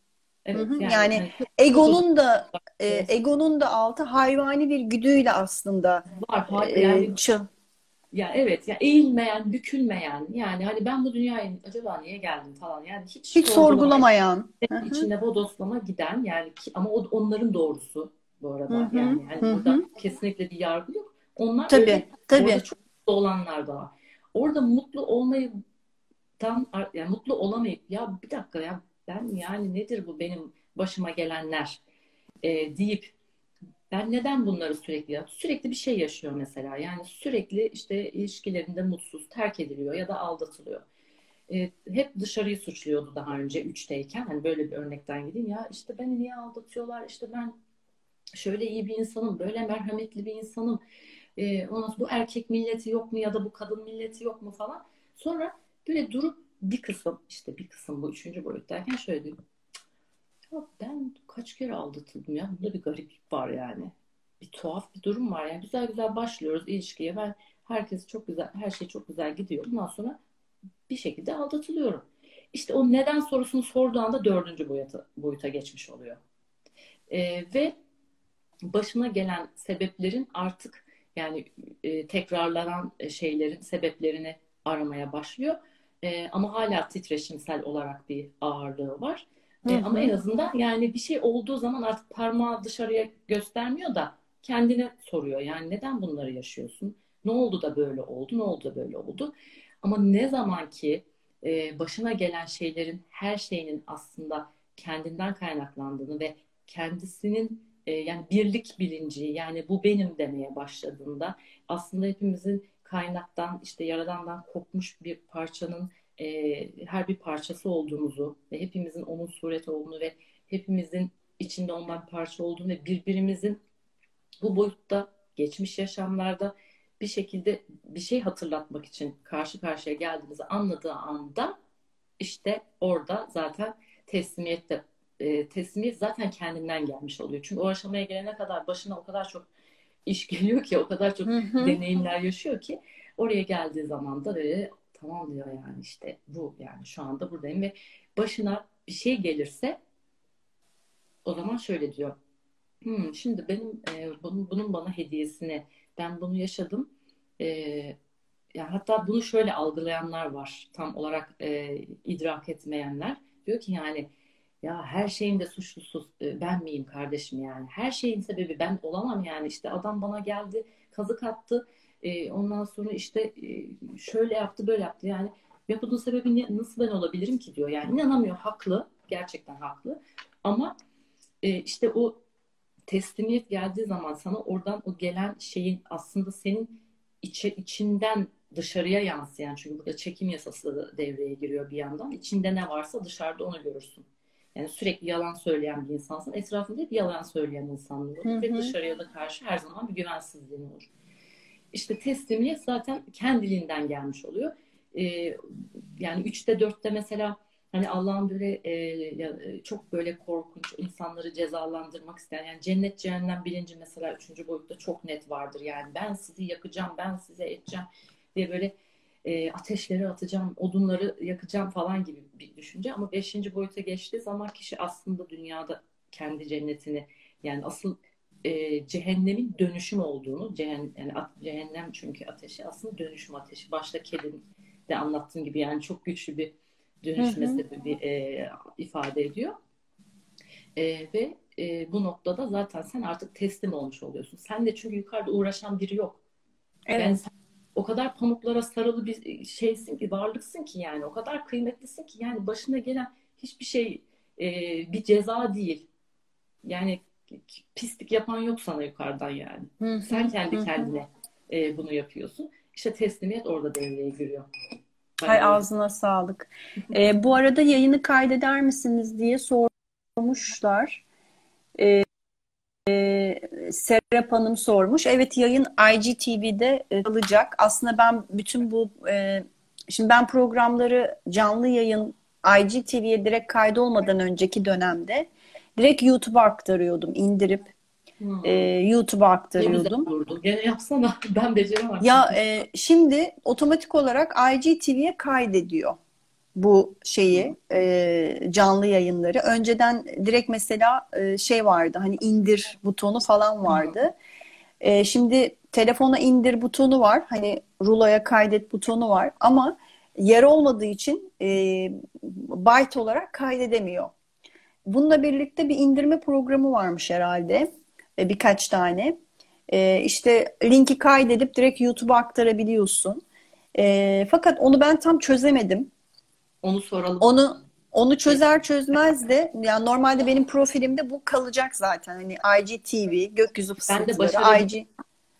Evet, yani, yani egonun da e, egonun da altı hayvani bir güdüyle aslında var. var e, yani, çıl. Ya evet ya eğilmeyen, bükülmeyen yani hani ben bu dünyaya acaba niye geldim falan yani hiç hiç sorgulamayan. içinde bodoslama giden yani ki, ama o onların doğrusu bu arada Hı-hı. yani yani Hı-hı. burada kesinlikle bir yargı yok. Onlar tabii, öyle, tabii. orada çok olanlar da var. Orada mutlu olmayı tam yani mutlu olamayıp ya bir dakika ya ben yani nedir bu benim başıma gelenler e, deyip ben neden bunları sürekli yap? Sürekli bir şey yaşıyor mesela. Yani sürekli işte ilişkilerinde mutsuz, terk ediliyor ya da aldatılıyor. E, hep dışarıyı suçluyordu daha önce üçteyken. Hani böyle bir örnekten gideyim ya işte beni niye aldatıyorlar? İşte ben şöyle iyi bir insanım, böyle merhametli bir insanım. E, ondan bu erkek milleti yok mu ya da bu kadın milleti yok mu falan. Sonra böyle durup bir kısım işte bir kısım bu üçüncü boyuttayken şöyle diyor. Ya ben kaç kere aldatıldım ya. Bunda bir gariplik var yani. Bir tuhaf bir durum var. Yani güzel güzel başlıyoruz ilişkiye. Ben herkes çok güzel, her şey çok güzel gidiyor. Bundan sonra bir şekilde aldatılıyorum. İşte o neden sorusunu sorduğu anda dördüncü boyuta, boyuta geçmiş oluyor. Ee, ve başına gelen sebeplerin artık yani e, tekrarlanan şeylerin sebeplerini aramaya başlıyor. E, ama hala titreşimsel olarak bir ağırlığı var. E, ama en azından yani bir şey olduğu zaman artık parmağı dışarıya göstermiyor da kendine soruyor. Yani neden bunları yaşıyorsun? Ne oldu da böyle oldu? Ne oldu da böyle oldu? Ama ne zaman ki e, başına gelen şeylerin her şeyinin aslında kendinden kaynaklandığını ve kendisinin e, yani birlik bilinci yani bu benim demeye başladığında aslında hepimizin kaynaktan işte yaradandan kopmuş bir parçanın e, her bir parçası olduğumuzu ve hepimizin onun sureti olduğunu ve hepimizin içinde ondan parça olduğunu ve birbirimizin bu boyutta geçmiş yaşamlarda bir şekilde bir şey hatırlatmak için karşı karşıya geldiğimizi anladığı anda işte orada zaten teslimiyet de e, teslimiyet zaten kendinden gelmiş oluyor. Çünkü o aşamaya gelene kadar başına o kadar çok iş geliyor ki, o kadar çok deneyimler yaşıyor ki oraya geldiği zaman da böyle tamam diyor yani işte bu yani şu anda buradayım ve başına bir şey gelirse o zaman şöyle diyor. Hmm, şimdi benim e, bunun, bunun bana hediyesini ben bunu yaşadım. e, yani hatta bunu şöyle algılayanlar var. Tam olarak e, idrak etmeyenler. Diyor ki yani ya her şeyin de suçlusu e, ben miyim kardeşim yani. Her şeyin sebebi ben olamam yani. işte adam bana geldi kazık attı. E, ondan sonra işte e, şöyle yaptı böyle yaptı yani. Ya bunun sebebi nasıl ben olabilirim ki diyor. Yani inanamıyor. Haklı. Gerçekten haklı. Ama işte o teslimiyet geldiği zaman sana oradan o gelen şeyin aslında senin içi, içinden dışarıya yansıyan çünkü burada çekim yasası devreye giriyor bir yandan. İçinde ne varsa dışarıda onu görürsün. Yani sürekli yalan söyleyen bir insansın. Etrafında hep yalan söyleyen insanlar olur. Hı hı. Ve dışarıya da karşı her zaman bir güvensizliğin olur. İşte teslimiyet zaten kendiliğinden gelmiş oluyor. Ee, yani üçte dörtte mesela hani Allah'ın böyle e, e, çok böyle korkunç insanları cezalandırmak isteyen yani cennet cehennem bilinci mesela üçüncü boyutta çok net vardır yani ben sizi yakacağım ben size edeceğim diye böyle e, ateşleri atacağım odunları yakacağım falan gibi bir düşünce ama beşinci boyuta geçtiği zaman kişi aslında dünyada kendi cennetini yani asıl e, cehennemin dönüşüm olduğunu cehennem, yani cehennem çünkü ateşi aslında dönüşüm ateşi başta kedin de anlattığım gibi yani çok güçlü bir dönüşme sebebi e, ifade ediyor. E, ve e, bu noktada zaten sen artık teslim olmuş oluyorsun. Sen de çünkü yukarıda uğraşan biri yok. Evet. Sen o kadar pamuklara sarılı bir şeysin ki, varlıksın ki yani. O kadar kıymetlisin ki yani başına gelen hiçbir şey e, bir ceza değil. Yani pislik yapan yok sana yukarıdan yani. Hı-hı. Sen kendi kendine e, bunu yapıyorsun. İşte teslimiyet orada devreye giriyor. Hay ağzına sağlık. Ee, bu arada yayını kaydeder misiniz diye sormuşlar. Ee, Serap Hanım sormuş. Evet yayın IGTV'de e, kalacak. Aslında ben bütün bu e, şimdi ben programları canlı yayın IGTV'ye direkt kaydolmadan önceki dönemde direkt YouTube'a aktarıyordum indirip Hmm. E, YouTube'a aktarıyordum. Gene yapsana. Ben beceremem. Ya e, şimdi otomatik olarak IGTV'ye kaydediyor bu şeyi e, canlı yayınları. Önceden direkt mesela e, şey vardı hani indir butonu falan vardı. E, şimdi telefona indir butonu var. Hani ruloya kaydet butonu var ama yer olmadığı için e, byte olarak kaydedemiyor. Bununla birlikte bir indirme programı varmış herhalde. E, birkaç tane. E, işte linki kaydedip direkt YouTube'a aktarabiliyorsun. E, fakat onu ben tam çözemedim. Onu soralım. Onu onu çözer çözmez de yani normalde benim profilimde bu kalacak zaten. Hani IGTV, gökyüzü fısıltıları, ben de IG.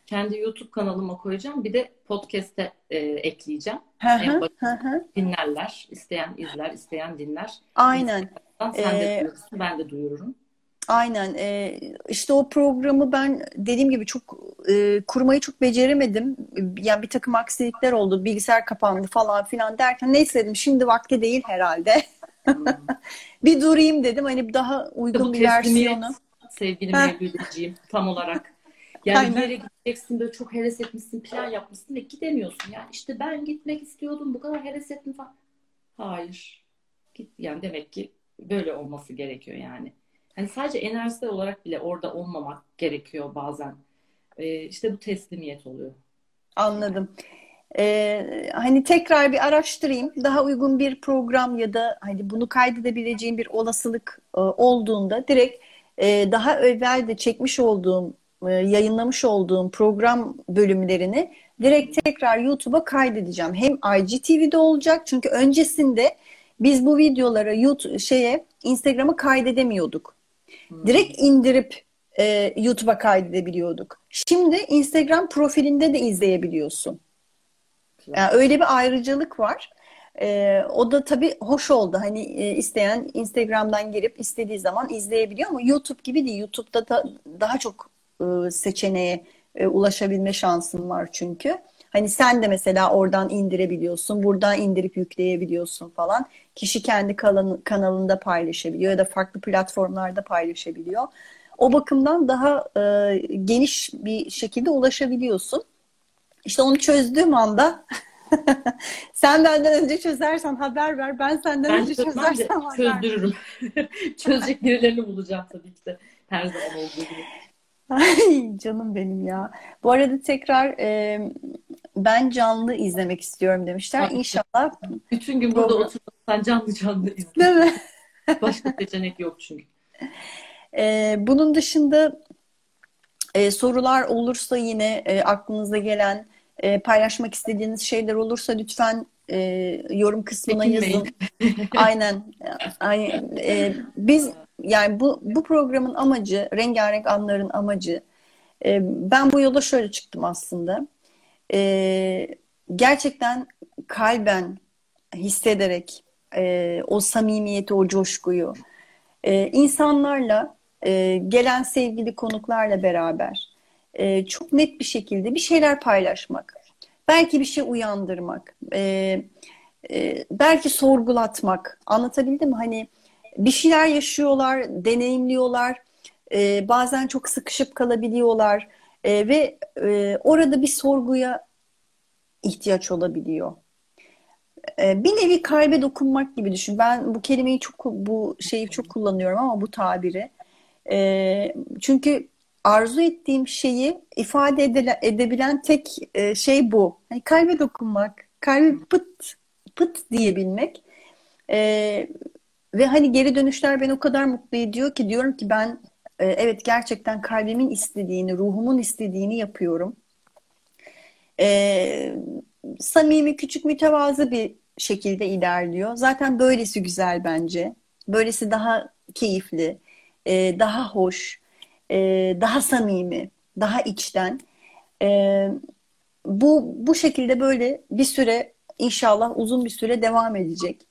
Kendi YouTube kanalıma koyacağım. Bir de podcast'e e, ekleyeceğim. dinlerler. isteyen izler, isteyen dinler. Aynen. Sen ee, de duyurursun, ben de duyururum. Aynen. E, işte o programı ben dediğim gibi çok e, kurmayı çok beceremedim. Yani bir takım aksilikler oldu. Bilgisayar kapandı falan filan derken neyse dedim şimdi vakti değil herhalde. Bir durayım dedim. Hani daha uygun bir versiyonu. Sevgili Mevlüt'ciğim tam olarak. Yani Aynen. bir yere gideceksin böyle çok heves etmişsin, plan yapmışsın ve gidemiyorsun. Yani işte ben gitmek istiyordum, bu kadar heves ettim falan. Hayır. Git, yani demek ki böyle olması gerekiyor yani. Hani sadece enerjisel olarak bile orada olmamak gerekiyor bazen. Ee, işte bu teslimiyet oluyor. Anladım. Ee, hani tekrar bir araştırayım. Daha uygun bir program ya da hani bunu kaydedebileceğim bir olasılık e, olduğunda direkt e, daha evvel de çekmiş olduğum, e, yayınlamış olduğum program bölümlerini direkt tekrar YouTube'a kaydedeceğim. Hem IGTV'de olacak çünkü öncesinde biz bu videoları YouTube şeye Instagram'a kaydedemiyorduk. Direkt indirip e, YouTube'a kaydedebiliyorduk. Şimdi Instagram profilinde de izleyebiliyorsun. Yani öyle bir ayrıcalık var. E, o da tabii hoş oldu. Hani e, isteyen Instagram'dan girip istediği zaman izleyebiliyor ama YouTube gibi değil. YouTube'da da daha çok e, seçeneğe e, ulaşabilme şansın var çünkü. Hani sen de mesela oradan indirebiliyorsun, buradan indirip yükleyebiliyorsun falan. Kişi kendi kanalında paylaşabiliyor ya da farklı platformlarda paylaşabiliyor. O bakımdan daha e, geniş bir şekilde ulaşabiliyorsun. İşte onu çözdüğüm anda sen benden önce çözersen haber ver. Ben senden ben önce çözersem haber Çözdürürüm. Çözecek birilerini bulacağım tabii ki de. Her zaman olduğu gibi. Ay canım benim ya. Bu arada tekrar e, ben canlı izlemek istiyorum demişler. İnşallah. Bütün gün burada oturup sen canlı canlı izle. Değil mi? Başka seçenek yok çünkü. Ee, bunun dışında e, sorular olursa yine e, aklınıza gelen e, paylaşmak istediğiniz şeyler olursa lütfen e, yorum kısmına yazın. Aynen. Aynen. E, biz yani bu bu programın amacı, rengarenk anların amacı. E, ben bu yola şöyle çıktım aslında. E, gerçekten kalben hissederek e, o samimiyeti, o coşkuyu e, insanlarla e, gelen sevgili konuklarla beraber e, çok net bir şekilde bir şeyler paylaşmak, belki bir şey uyandırmak, e, e, belki sorgulatmak. Anlatabildim mi? Hani bir şeyler yaşıyorlar, deneyimliyorlar, e, bazen çok sıkışıp kalabiliyorlar e, ve e, orada bir sorguya ihtiyaç olabiliyor. E, bir nevi kalbe dokunmak gibi düşün. Ben bu kelimeyi çok bu şeyi çok kullanıyorum ama bu tabiri. E, çünkü arzu ettiğim şeyi ifade edile, edebilen tek e, şey bu. Hani kalbe dokunmak, kalbi pıt pıt diyebilmek. E, ve hani geri dönüşler beni o kadar mutlu ediyor ki diyorum ki ben e, evet gerçekten kalbimin istediğini, ruhumun istediğini yapıyorum. E, samimi, küçük, mütevazı bir şekilde ilerliyor. Zaten böylesi güzel bence. Böylesi daha keyifli, e, daha hoş, e, daha samimi, daha içten. E, bu bu şekilde böyle bir süre inşallah uzun bir süre devam edecek.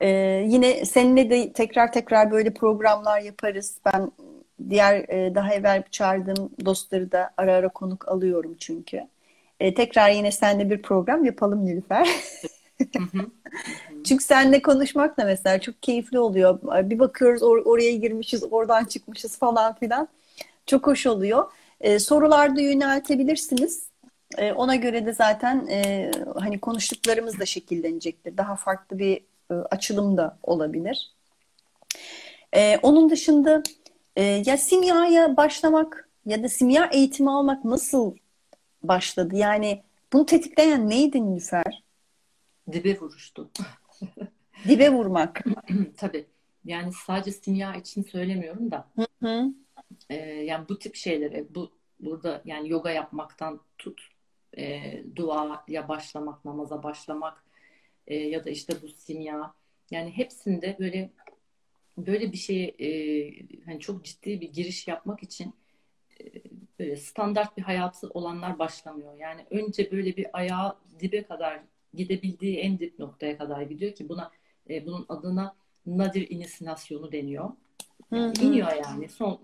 E, yine seninle de tekrar tekrar böyle programlar yaparız. Ben diğer e, daha evvel çağırdığım dostları da ara ara konuk alıyorum çünkü. E, tekrar yine seninle bir program yapalım Nilüfer. Çünkü seninle konuşmak da mesela çok keyifli oluyor. Bir bakıyoruz or- oraya girmişiz, oradan çıkmışız falan filan. Çok hoş oluyor. E, sorularda yöneltebilirsiniz. E, ona göre de zaten e, hani konuştuklarımız da şekillenecektir. Daha farklı bir e, açılım da olabilir. E, onun dışında e, ya simyaya başlamak ya da simya eğitimi almak nasıl başladı? Yani bunu tetikleyen neydi Nilüfer? Dibe vuruştu. Dibe vurmak. Tabii. Yani sadece simya için söylemiyorum da. Hı hı. E, yani bu tip şeyleri bu burada yani yoga yapmaktan tut e, duaya başlamak, namaza başlamak e, ya da işte bu simya yani hepsinde böyle böyle bir şeye e, hani çok ciddi bir giriş yapmak için e, böyle standart bir hayatı olanlar başlamıyor. Yani önce böyle bir ayağı dibe kadar gidebildiği en dip noktaya kadar gidiyor ki buna e, bunun adına nadir inisinasyonu deniyor. Yani iniyor yani son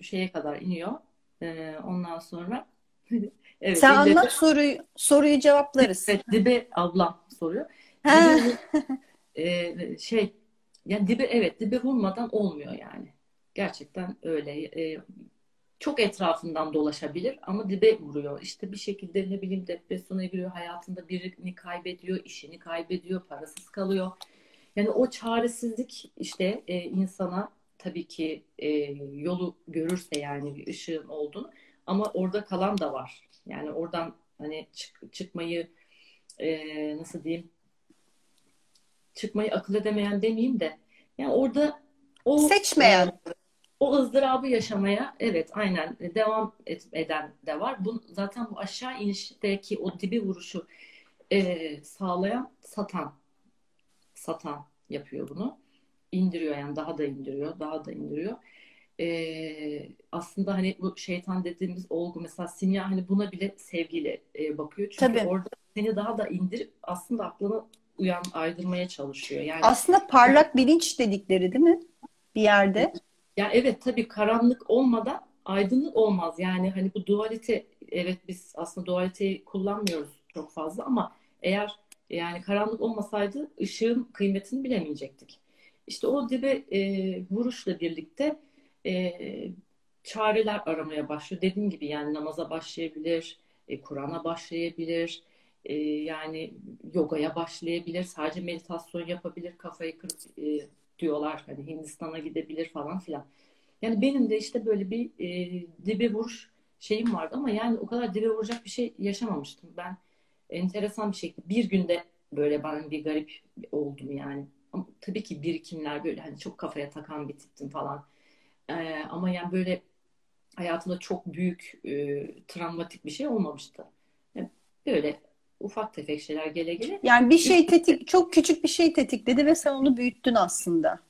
şeye kadar iniyor. E, ondan sonra evet, Sen anlat soruyu soruyu cevaplarız. Evet, dibe ablam soruyor. Dibe, e, şey yani dibe evet dibe vurmadan olmuyor yani. Gerçekten öyle. E, çok etrafından dolaşabilir ama dibe vuruyor. İşte bir şekilde ne bileyim depresyona giriyor, hayatında birini kaybediyor, işini kaybediyor, parasız kalıyor. Yani o çaresizlik işte e, insana tabii ki e, yolu görürse yani bir ışığın olduğunu ama orada kalan da var. Yani oradan hani çık, çıkmayı e, nasıl diyeyim çıkmayı akıl edemeyen demeyeyim de yani orada o seçmeyen o ızdırabı yaşamaya evet aynen devam et, eden de var. Bu, zaten bu aşağı inişteki o dibi vuruşu e, sağlayan satan satan yapıyor bunu. indiriyor yani daha da indiriyor, daha da indiriyor. E, aslında hani bu şeytan dediğimiz olgu mesela simya hani buna bile sevgiyle e, bakıyor. Çünkü Tabii. orada seni daha da indirip aslında aklını uyan aydırmaya çalışıyor. Yani aslında parlak bilinç dedikleri değil mi? Bir yerde. Ya evet tabii karanlık olmadan aydınlık olmaz. Yani hani bu dualite evet biz aslında dualiteyi kullanmıyoruz çok fazla ama eğer yani karanlık olmasaydı ışığın kıymetini bilemeyecektik. İşte o dibe e, vuruşla birlikte e, çareler aramaya başlıyor. Dediğim gibi yani namaza başlayabilir, e, Kur'an'a başlayabilir, e, yani yogaya başlayabilir, sadece meditasyon yapabilir, kafayı kırıp e, diyorlar. Hani Hindistan'a gidebilir falan filan. Yani benim de işte böyle bir e, dibe vuruş şeyim vardı ama yani o kadar dibe vuracak bir şey yaşamamıştım. Ben enteresan bir şekilde bir günde böyle ben bir garip oldum yani. Ama tabii ki birikimler böyle hani çok kafaya takan bir tiptim falan. Ee, ama yani böyle hayatımda çok büyük e, travmatik bir şey olmamıştı. Yani böyle ufak tefek şeyler gele gele. Yani bir şey tetik, çok küçük bir şey tetikledi ve sen onu büyüttün aslında.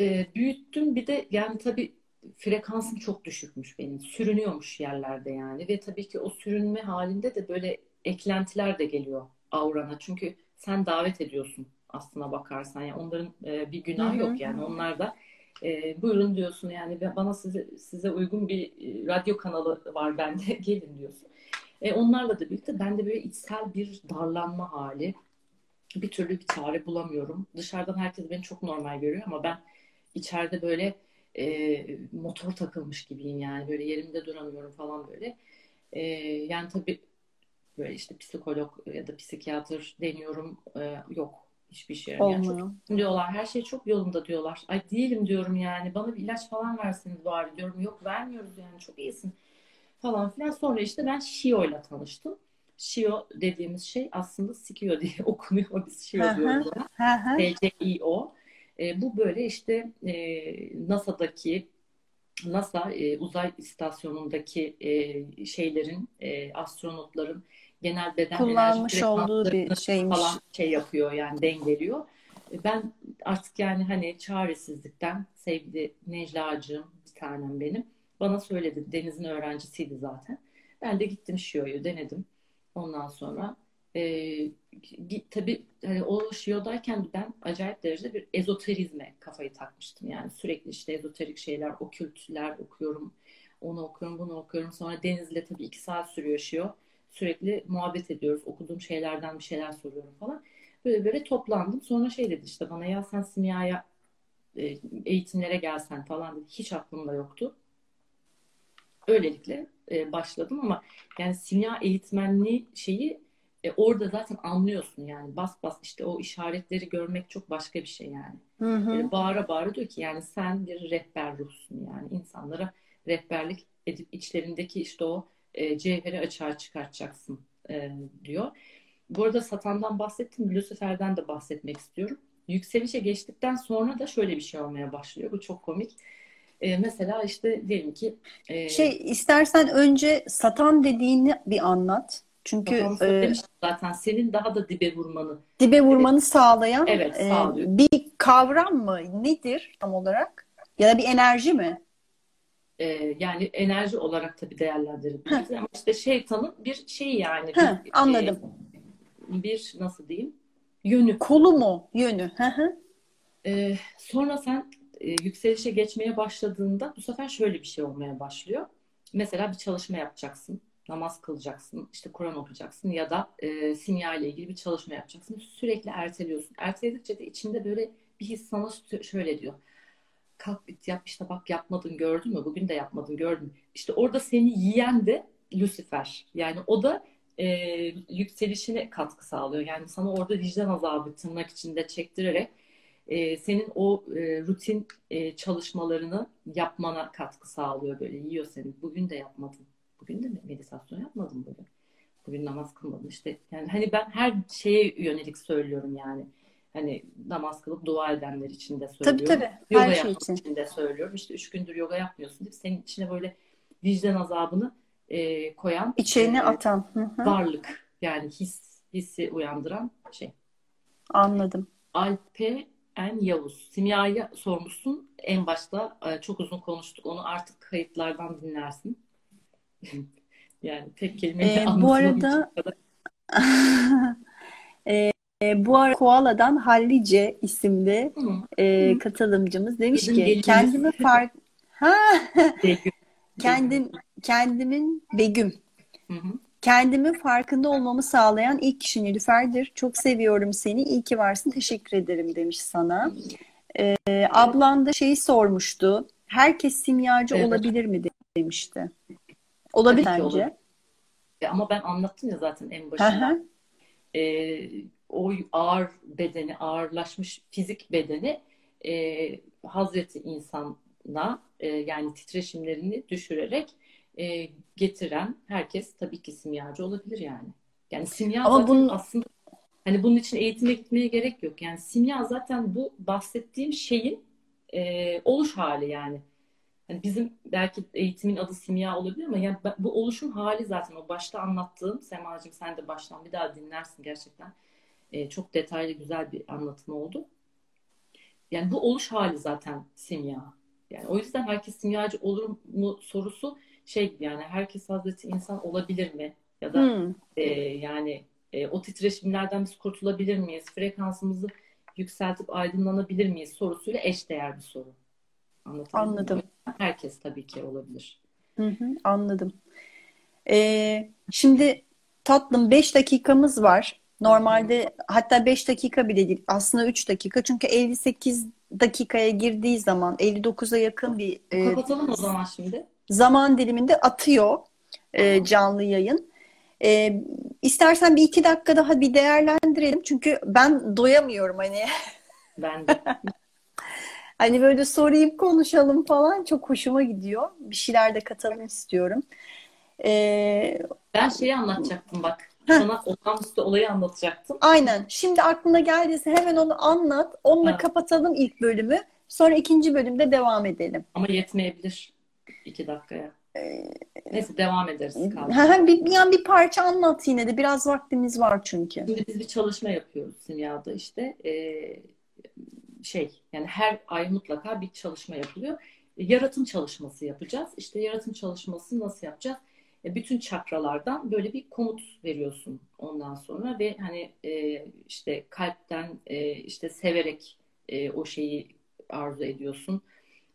E, büyüttüm bir de yani tabii frekansım çok düşükmüş benim. Sürünüyormuş yerlerde yani ve tabii ki o sürünme halinde de böyle eklentiler de geliyor aurana. Çünkü sen davet ediyorsun aslına bakarsan. Yani onların e, bir günah yok yani. Onlar da e, buyurun diyorsun yani bana size size uygun bir e, radyo kanalı var bende gelin diyorsun. E, onlarla da birlikte bende böyle içsel bir darlanma hali. Bir türlü bir çare bulamıyorum. Dışarıdan herkes beni çok normal görüyor ama ben içeride böyle e, motor takılmış gibiyim yani. Böyle yerimde duramıyorum falan böyle. E, yani tabii böyle işte psikolog ya da psikiyatr deniyorum. E, yok hiçbir şey. Yani çok, diyorlar her şey çok yolunda diyorlar. Ay değilim diyorum yani. Bana bir ilaç falan verseniz bari diyorum. Yok vermiyoruz yani çok iyisin falan filan. Sonra işte ben Shio ile tanıştım. Shio dediğimiz şey aslında Sikio diye okunuyor. Biz Shio diyoruz. T-C-I-O. E, bu böyle işte e, NASA'daki NASA e, uzay istasyonundaki e, şeylerin e, astronotların genel beden kullanmış olduğu bir şeymiş. falan şey yapıyor yani dengeliyor. E, ben artık yani hani çaresizlikten sevgili Necla'cığım bir tanem benim bana söyledi. Deniz'in öğrencisiydi zaten. Ben de gittim Şio'yu denedim. Ondan sonra e, tabii hani o Şio'dayken ben acayip derecede bir ezoterizme kafayı takmıştım. Yani sürekli işte ezoterik şeyler, okültler okuyorum. Onu okuyorum, bunu okuyorum. Sonra Deniz'le tabii iki saat sürüyor Şio. Sürekli muhabbet ediyoruz. Okuduğum şeylerden bir şeyler soruyorum falan. Böyle böyle toplandım. Sonra şey dedi işte bana ya sen simyaya e, eğitimlere gelsen falan dedi. Hiç aklımda yoktu. Öylelikle e, başladım ama yani simya eğitmenliği şeyi e, orada zaten anlıyorsun yani bas bas işte o işaretleri görmek çok başka bir şey yani. Hı hı. Böyle bağıra bağıra diyor ki yani sen bir rehber ruhsun yani insanlara rehberlik edip içlerindeki işte o e, cevheri açığa çıkartacaksın e, diyor. Bu arada satandan bahsettim, Lucifer'den de bahsetmek istiyorum. Yükselişe geçtikten sonra da şöyle bir şey olmaya başlıyor. Bu çok komik. E, mesela işte diyelim ki e, şey istersen önce satan dediğini bir anlat. Çünkü e, zaten senin daha da dibe vurmanı dibe vurmanı evet. sağlayan evet, e, bir kavram mı? Nedir tam olarak? Ya da bir enerji mi? E, yani enerji olarak tabii değerlendirebiliriz ama işte şeytanın bir şeyi yani. Heh, bir, anladım. E, bir nasıl diyeyim? Yönü. Kolu mu? Yönü. e, sonra sen e, yükselişe geçmeye başladığında bu sefer şöyle bir şey olmaya başlıyor. Mesela bir çalışma yapacaksın, namaz kılacaksın, işte Kur'an okuyacaksın ya da e, simya ile ilgili bir çalışma yapacaksın. Sürekli erteliyorsun. Erteledikçe de içinde böyle bir his sana şöyle diyor. Kalk bit yap işte bak yapmadın gördün mü? Bugün de yapmadın gördün mü? İşte orada seni yiyen de Lucifer. Yani o da e, yükselişine katkı sağlıyor. Yani sana orada vicdan azabı tırnak içinde çektirerek e, senin o e, rutin e, çalışmalarını yapmana katkı sağlıyor böyle yiyor seni. Bugün de yapmadın. Bugün de meditasyon yapmadın bugün. Bugün namaz kılmadın işte. Yani hani ben her şeye yönelik söylüyorum yani. Hani namaz kılıp dua edenler için de söylüyorum. Tabii tabii. Yoga her şey için. için de söylüyorum. İşte üç gündür yoga yapmıyorsun deyip senin içine böyle vicdan azabını e, koyan içine e, atan varlık yani his hissi uyandıran şey. Anladım. Alpe en Yavuz. Simya'ya sormuşsun. En başta e, çok uzun konuştuk. Onu artık kayıtlardan dinlersin. yani tek kelimeyle ee, Bu arada e, bu ara Koala'dan Hallice isimli e, katılımcımız demiş Bizim ki kendimi fark ha kendim kendimin Begüm. Hı hı. Kendimi farkında olmamı sağlayan ilk kişi Nilüfer'dir. Çok seviyorum seni. İyi ki varsın. Teşekkür ederim demiş sana. Ee, ablan da şeyi sormuştu. Herkes simyacı evet. olabilir mi demişti. Olabilir Tabii bence. Olur. Ama ben anlattım ya zaten en başında. Ee, o ağır bedeni, ağırlaşmış fizik bedeni e, Hazreti insana e, yani titreşimlerini düşürerek e, getiren herkes tabii ki simyacı olabilir yani. Yani simya Ama zaten bunun aslında hani bunun için eğitime gitmeye gerek yok. Yani simya zaten bu bahsettiğim şeyin e, oluş hali yani. Yani bizim belki eğitimin adı simya olabilir ama yani bu oluşum hali zaten o başta anlattığım Semacığım sen de baştan bir daha dinlersin gerçekten. E, çok detaylı güzel bir anlatım oldu. Yani bu oluş hali zaten simya. Yani o yüzden herkes simyacı olur mu sorusu şey yani herkes Hazreti insan olabilir mi? Ya da hmm. e, yani e, o titreşimlerden biz kurtulabilir miyiz? Frekansımızı yükseltip aydınlanabilir miyiz sorusuyla eşdeğer bir soru. Anladım. Mi? Herkes tabii ki olabilir. Hı hı, anladım. Ee, şimdi tatlım 5 dakikamız var. Normalde hatta 5 dakika bile değil. Aslında 3 dakika. Çünkü 58 dakikaya girdiği zaman 59'a yakın bir e, kapatalım o zaman şimdi. Zaman diliminde atıyor e, canlı yayın. E, istersen bir iki dakika daha bir değerlendirelim. Çünkü ben doyamıyorum hani. Ben de. hani böyle sorayım konuşalım falan çok hoşuma gidiyor. Bir şeyler de katalım istiyorum. Ee, ben şeyi anlatacaktım bak. Sana olağanüstü olayı anlatacaktım. Aynen. Şimdi aklına geldiyse hemen onu anlat. Onunla ha. kapatalım ilk bölümü. Sonra ikinci bölümde devam edelim. Ama yetmeyebilir iki dakikaya. Ee, Neyse devam ederiz. bir, yani bir parça anlat yine de. Biraz vaktimiz var çünkü. Şimdi biz bir çalışma yapıyoruz simyada işte. Ee, şey yani her ay mutlaka bir çalışma yapılıyor. Yaratım çalışması yapacağız. İşte yaratım çalışması nasıl yapacağız? E, bütün çakralardan böyle bir komut veriyorsun ondan sonra ve hani e, işte kalpten e, işte severek e, o şeyi arzu ediyorsun.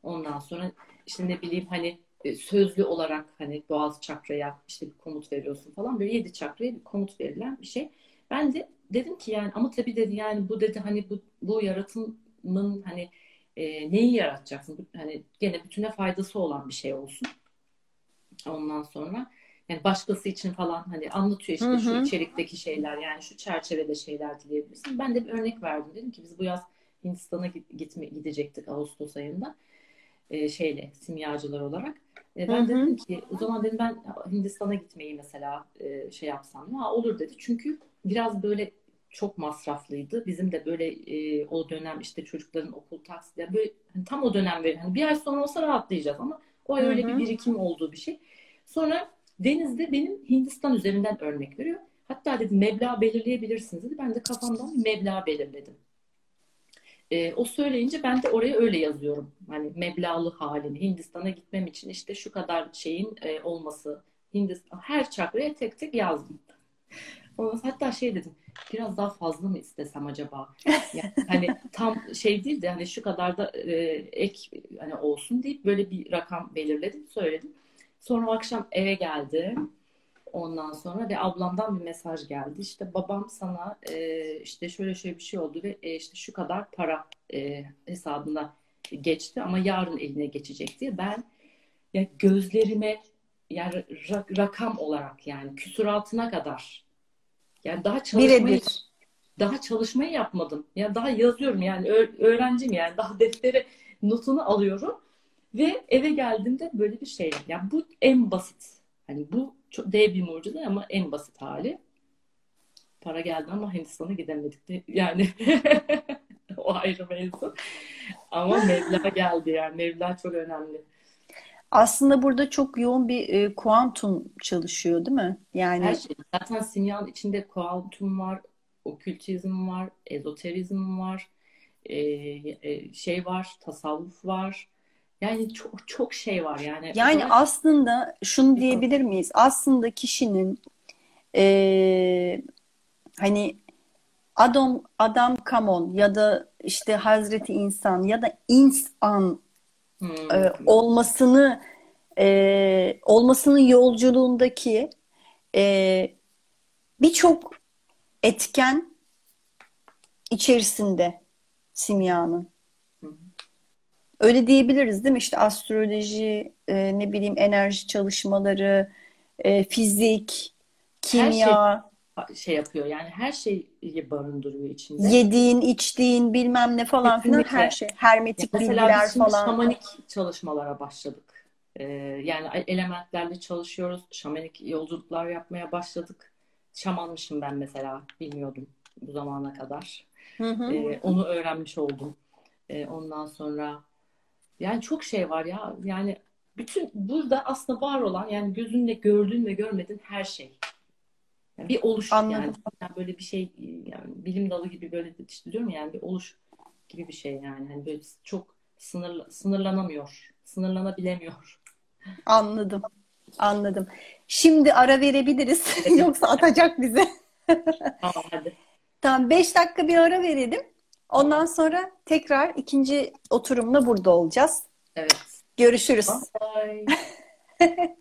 Ondan sonra işte ne bileyim hani e, sözlü olarak hani boğaz çakraya işte bir komut veriyorsun falan böyle yedi çakraya bir komut verilen bir şey. Ben de dedim ki yani ama tabii dedi yani bu dedi hani bu, bu yaratımın hani e, neyi yaratacaksın? Hani gene bütüne faydası olan bir şey olsun. Ondan sonra yani başkası için falan hani anlatıyor işte hı hı. şu içerikteki şeyler yani şu çerçevede şeyler dileyebilirsin. Ben de bir örnek verdim. Dedim ki biz bu yaz Hindistan'a gitme, gidecektik Ağustos ayında e, şeyle simyacılar olarak. E, ben hı hı. dedim ki o zaman dedim ben Hindistan'a gitmeyi mesela e, şey yapsam ya olur dedi. Çünkü biraz böyle çok masraflıydı. Bizim de böyle e, o dönem işte çocukların okul taksitleri böyle hani tam o dönem böyle hani bir ay sonra olsa rahatlayacağız ama o ay öyle bir birikim olduğu bir şey. Sonra Deniz'de benim Hindistan üzerinden örnek veriyor. Hatta dedi meblağ belirleyebilirsiniz dedi. Ben de kafamdan bir meblağ belirledim. E, o söyleyince ben de oraya öyle yazıyorum. Hani meblağlı halini Hindistan'a gitmem için işte şu kadar şeyin e, olması. Hindistan her çakraya tek tek yazdım. Ondan hatta şey dedim biraz daha fazla mı istesem acaba? Yani hani tam şey değil de hani şu kadar da e, ek hani olsun deyip böyle bir rakam belirledim söyledim. Sonra akşam eve geldi. Ondan sonra ve ablamdan bir mesaj geldi. İşte babam sana e, işte şöyle şöyle bir şey oldu ve e, işte şu kadar para e, hesabına geçti ama yarın eline geçecek diye ben ya gözlerime yani ra- rakam olarak yani küsuratına kadar yani daha çalışmayı Birebir. daha çalışmayı yapmadım. Ya yani daha yazıyorum yani öğrencim yani daha deftere notunu alıyorum ve eve geldiğimde böyle bir şey. Yani bu en basit. Hani bu çok dev bir mucize ama en basit hali. Para geldi ama Hindistan'a gidemedik. De. Yani o ayrı mevzu. Ama Mevla geldi yani. Mevla çok önemli. Aslında burada çok yoğun bir e, kuantum çalışıyor değil mi? Yani Her şey. Zaten simyanın içinde kuantum var, okültizm var, ezoterizm var, e, e, şey var, tasavvuf var. Yani çok çok şey var yani. Yani kadar... aslında şunu diyebilir miyiz? Aslında kişinin e, hani Adam Adam Kamon ya da işte Hazreti İnsan ya da insan hmm. e, olmasını e, olmasının yolculuğundaki e, birçok etken içerisinde simyanın. Öyle diyebiliriz değil mi? İşte astroloji, e, ne bileyim enerji çalışmaları, e, fizik, kimya. Her şey, şey yapıyor yani her şeyi barındırıyor içinde. Yediğin, içtiğin bilmem ne falan filan her şey. Hermetik Mesela bilgiler biz şimdi falan. şamanik çalışmalara başladık. Ee, yani elementlerle çalışıyoruz. Şamanik yolculuklar yapmaya başladık. şamanmışım ben mesela. Bilmiyordum bu zamana kadar. Hı hı. Ee, onu öğrenmiş oldum. Ee, ondan sonra yani çok şey var ya. Yani bütün burada aslında var olan yani gözünle gördüğün ve görmediğin her şey. Yani bir oluş Anladım. yani. Yani böyle bir şey yani bilim dalı gibi böyle işte diyorum ya, yani bir oluş gibi bir şey yani. Hani böyle çok sınır, sınırlanamıyor. Sınırlanabilemiyor. Anladım. Anladım. Şimdi ara verebiliriz. Yoksa atacak bizi. Tamam hadi. Tamam 5 dakika bir ara verelim. Ondan sonra tekrar ikinci oturumla burada olacağız. Evet. Görüşürüz. Bye.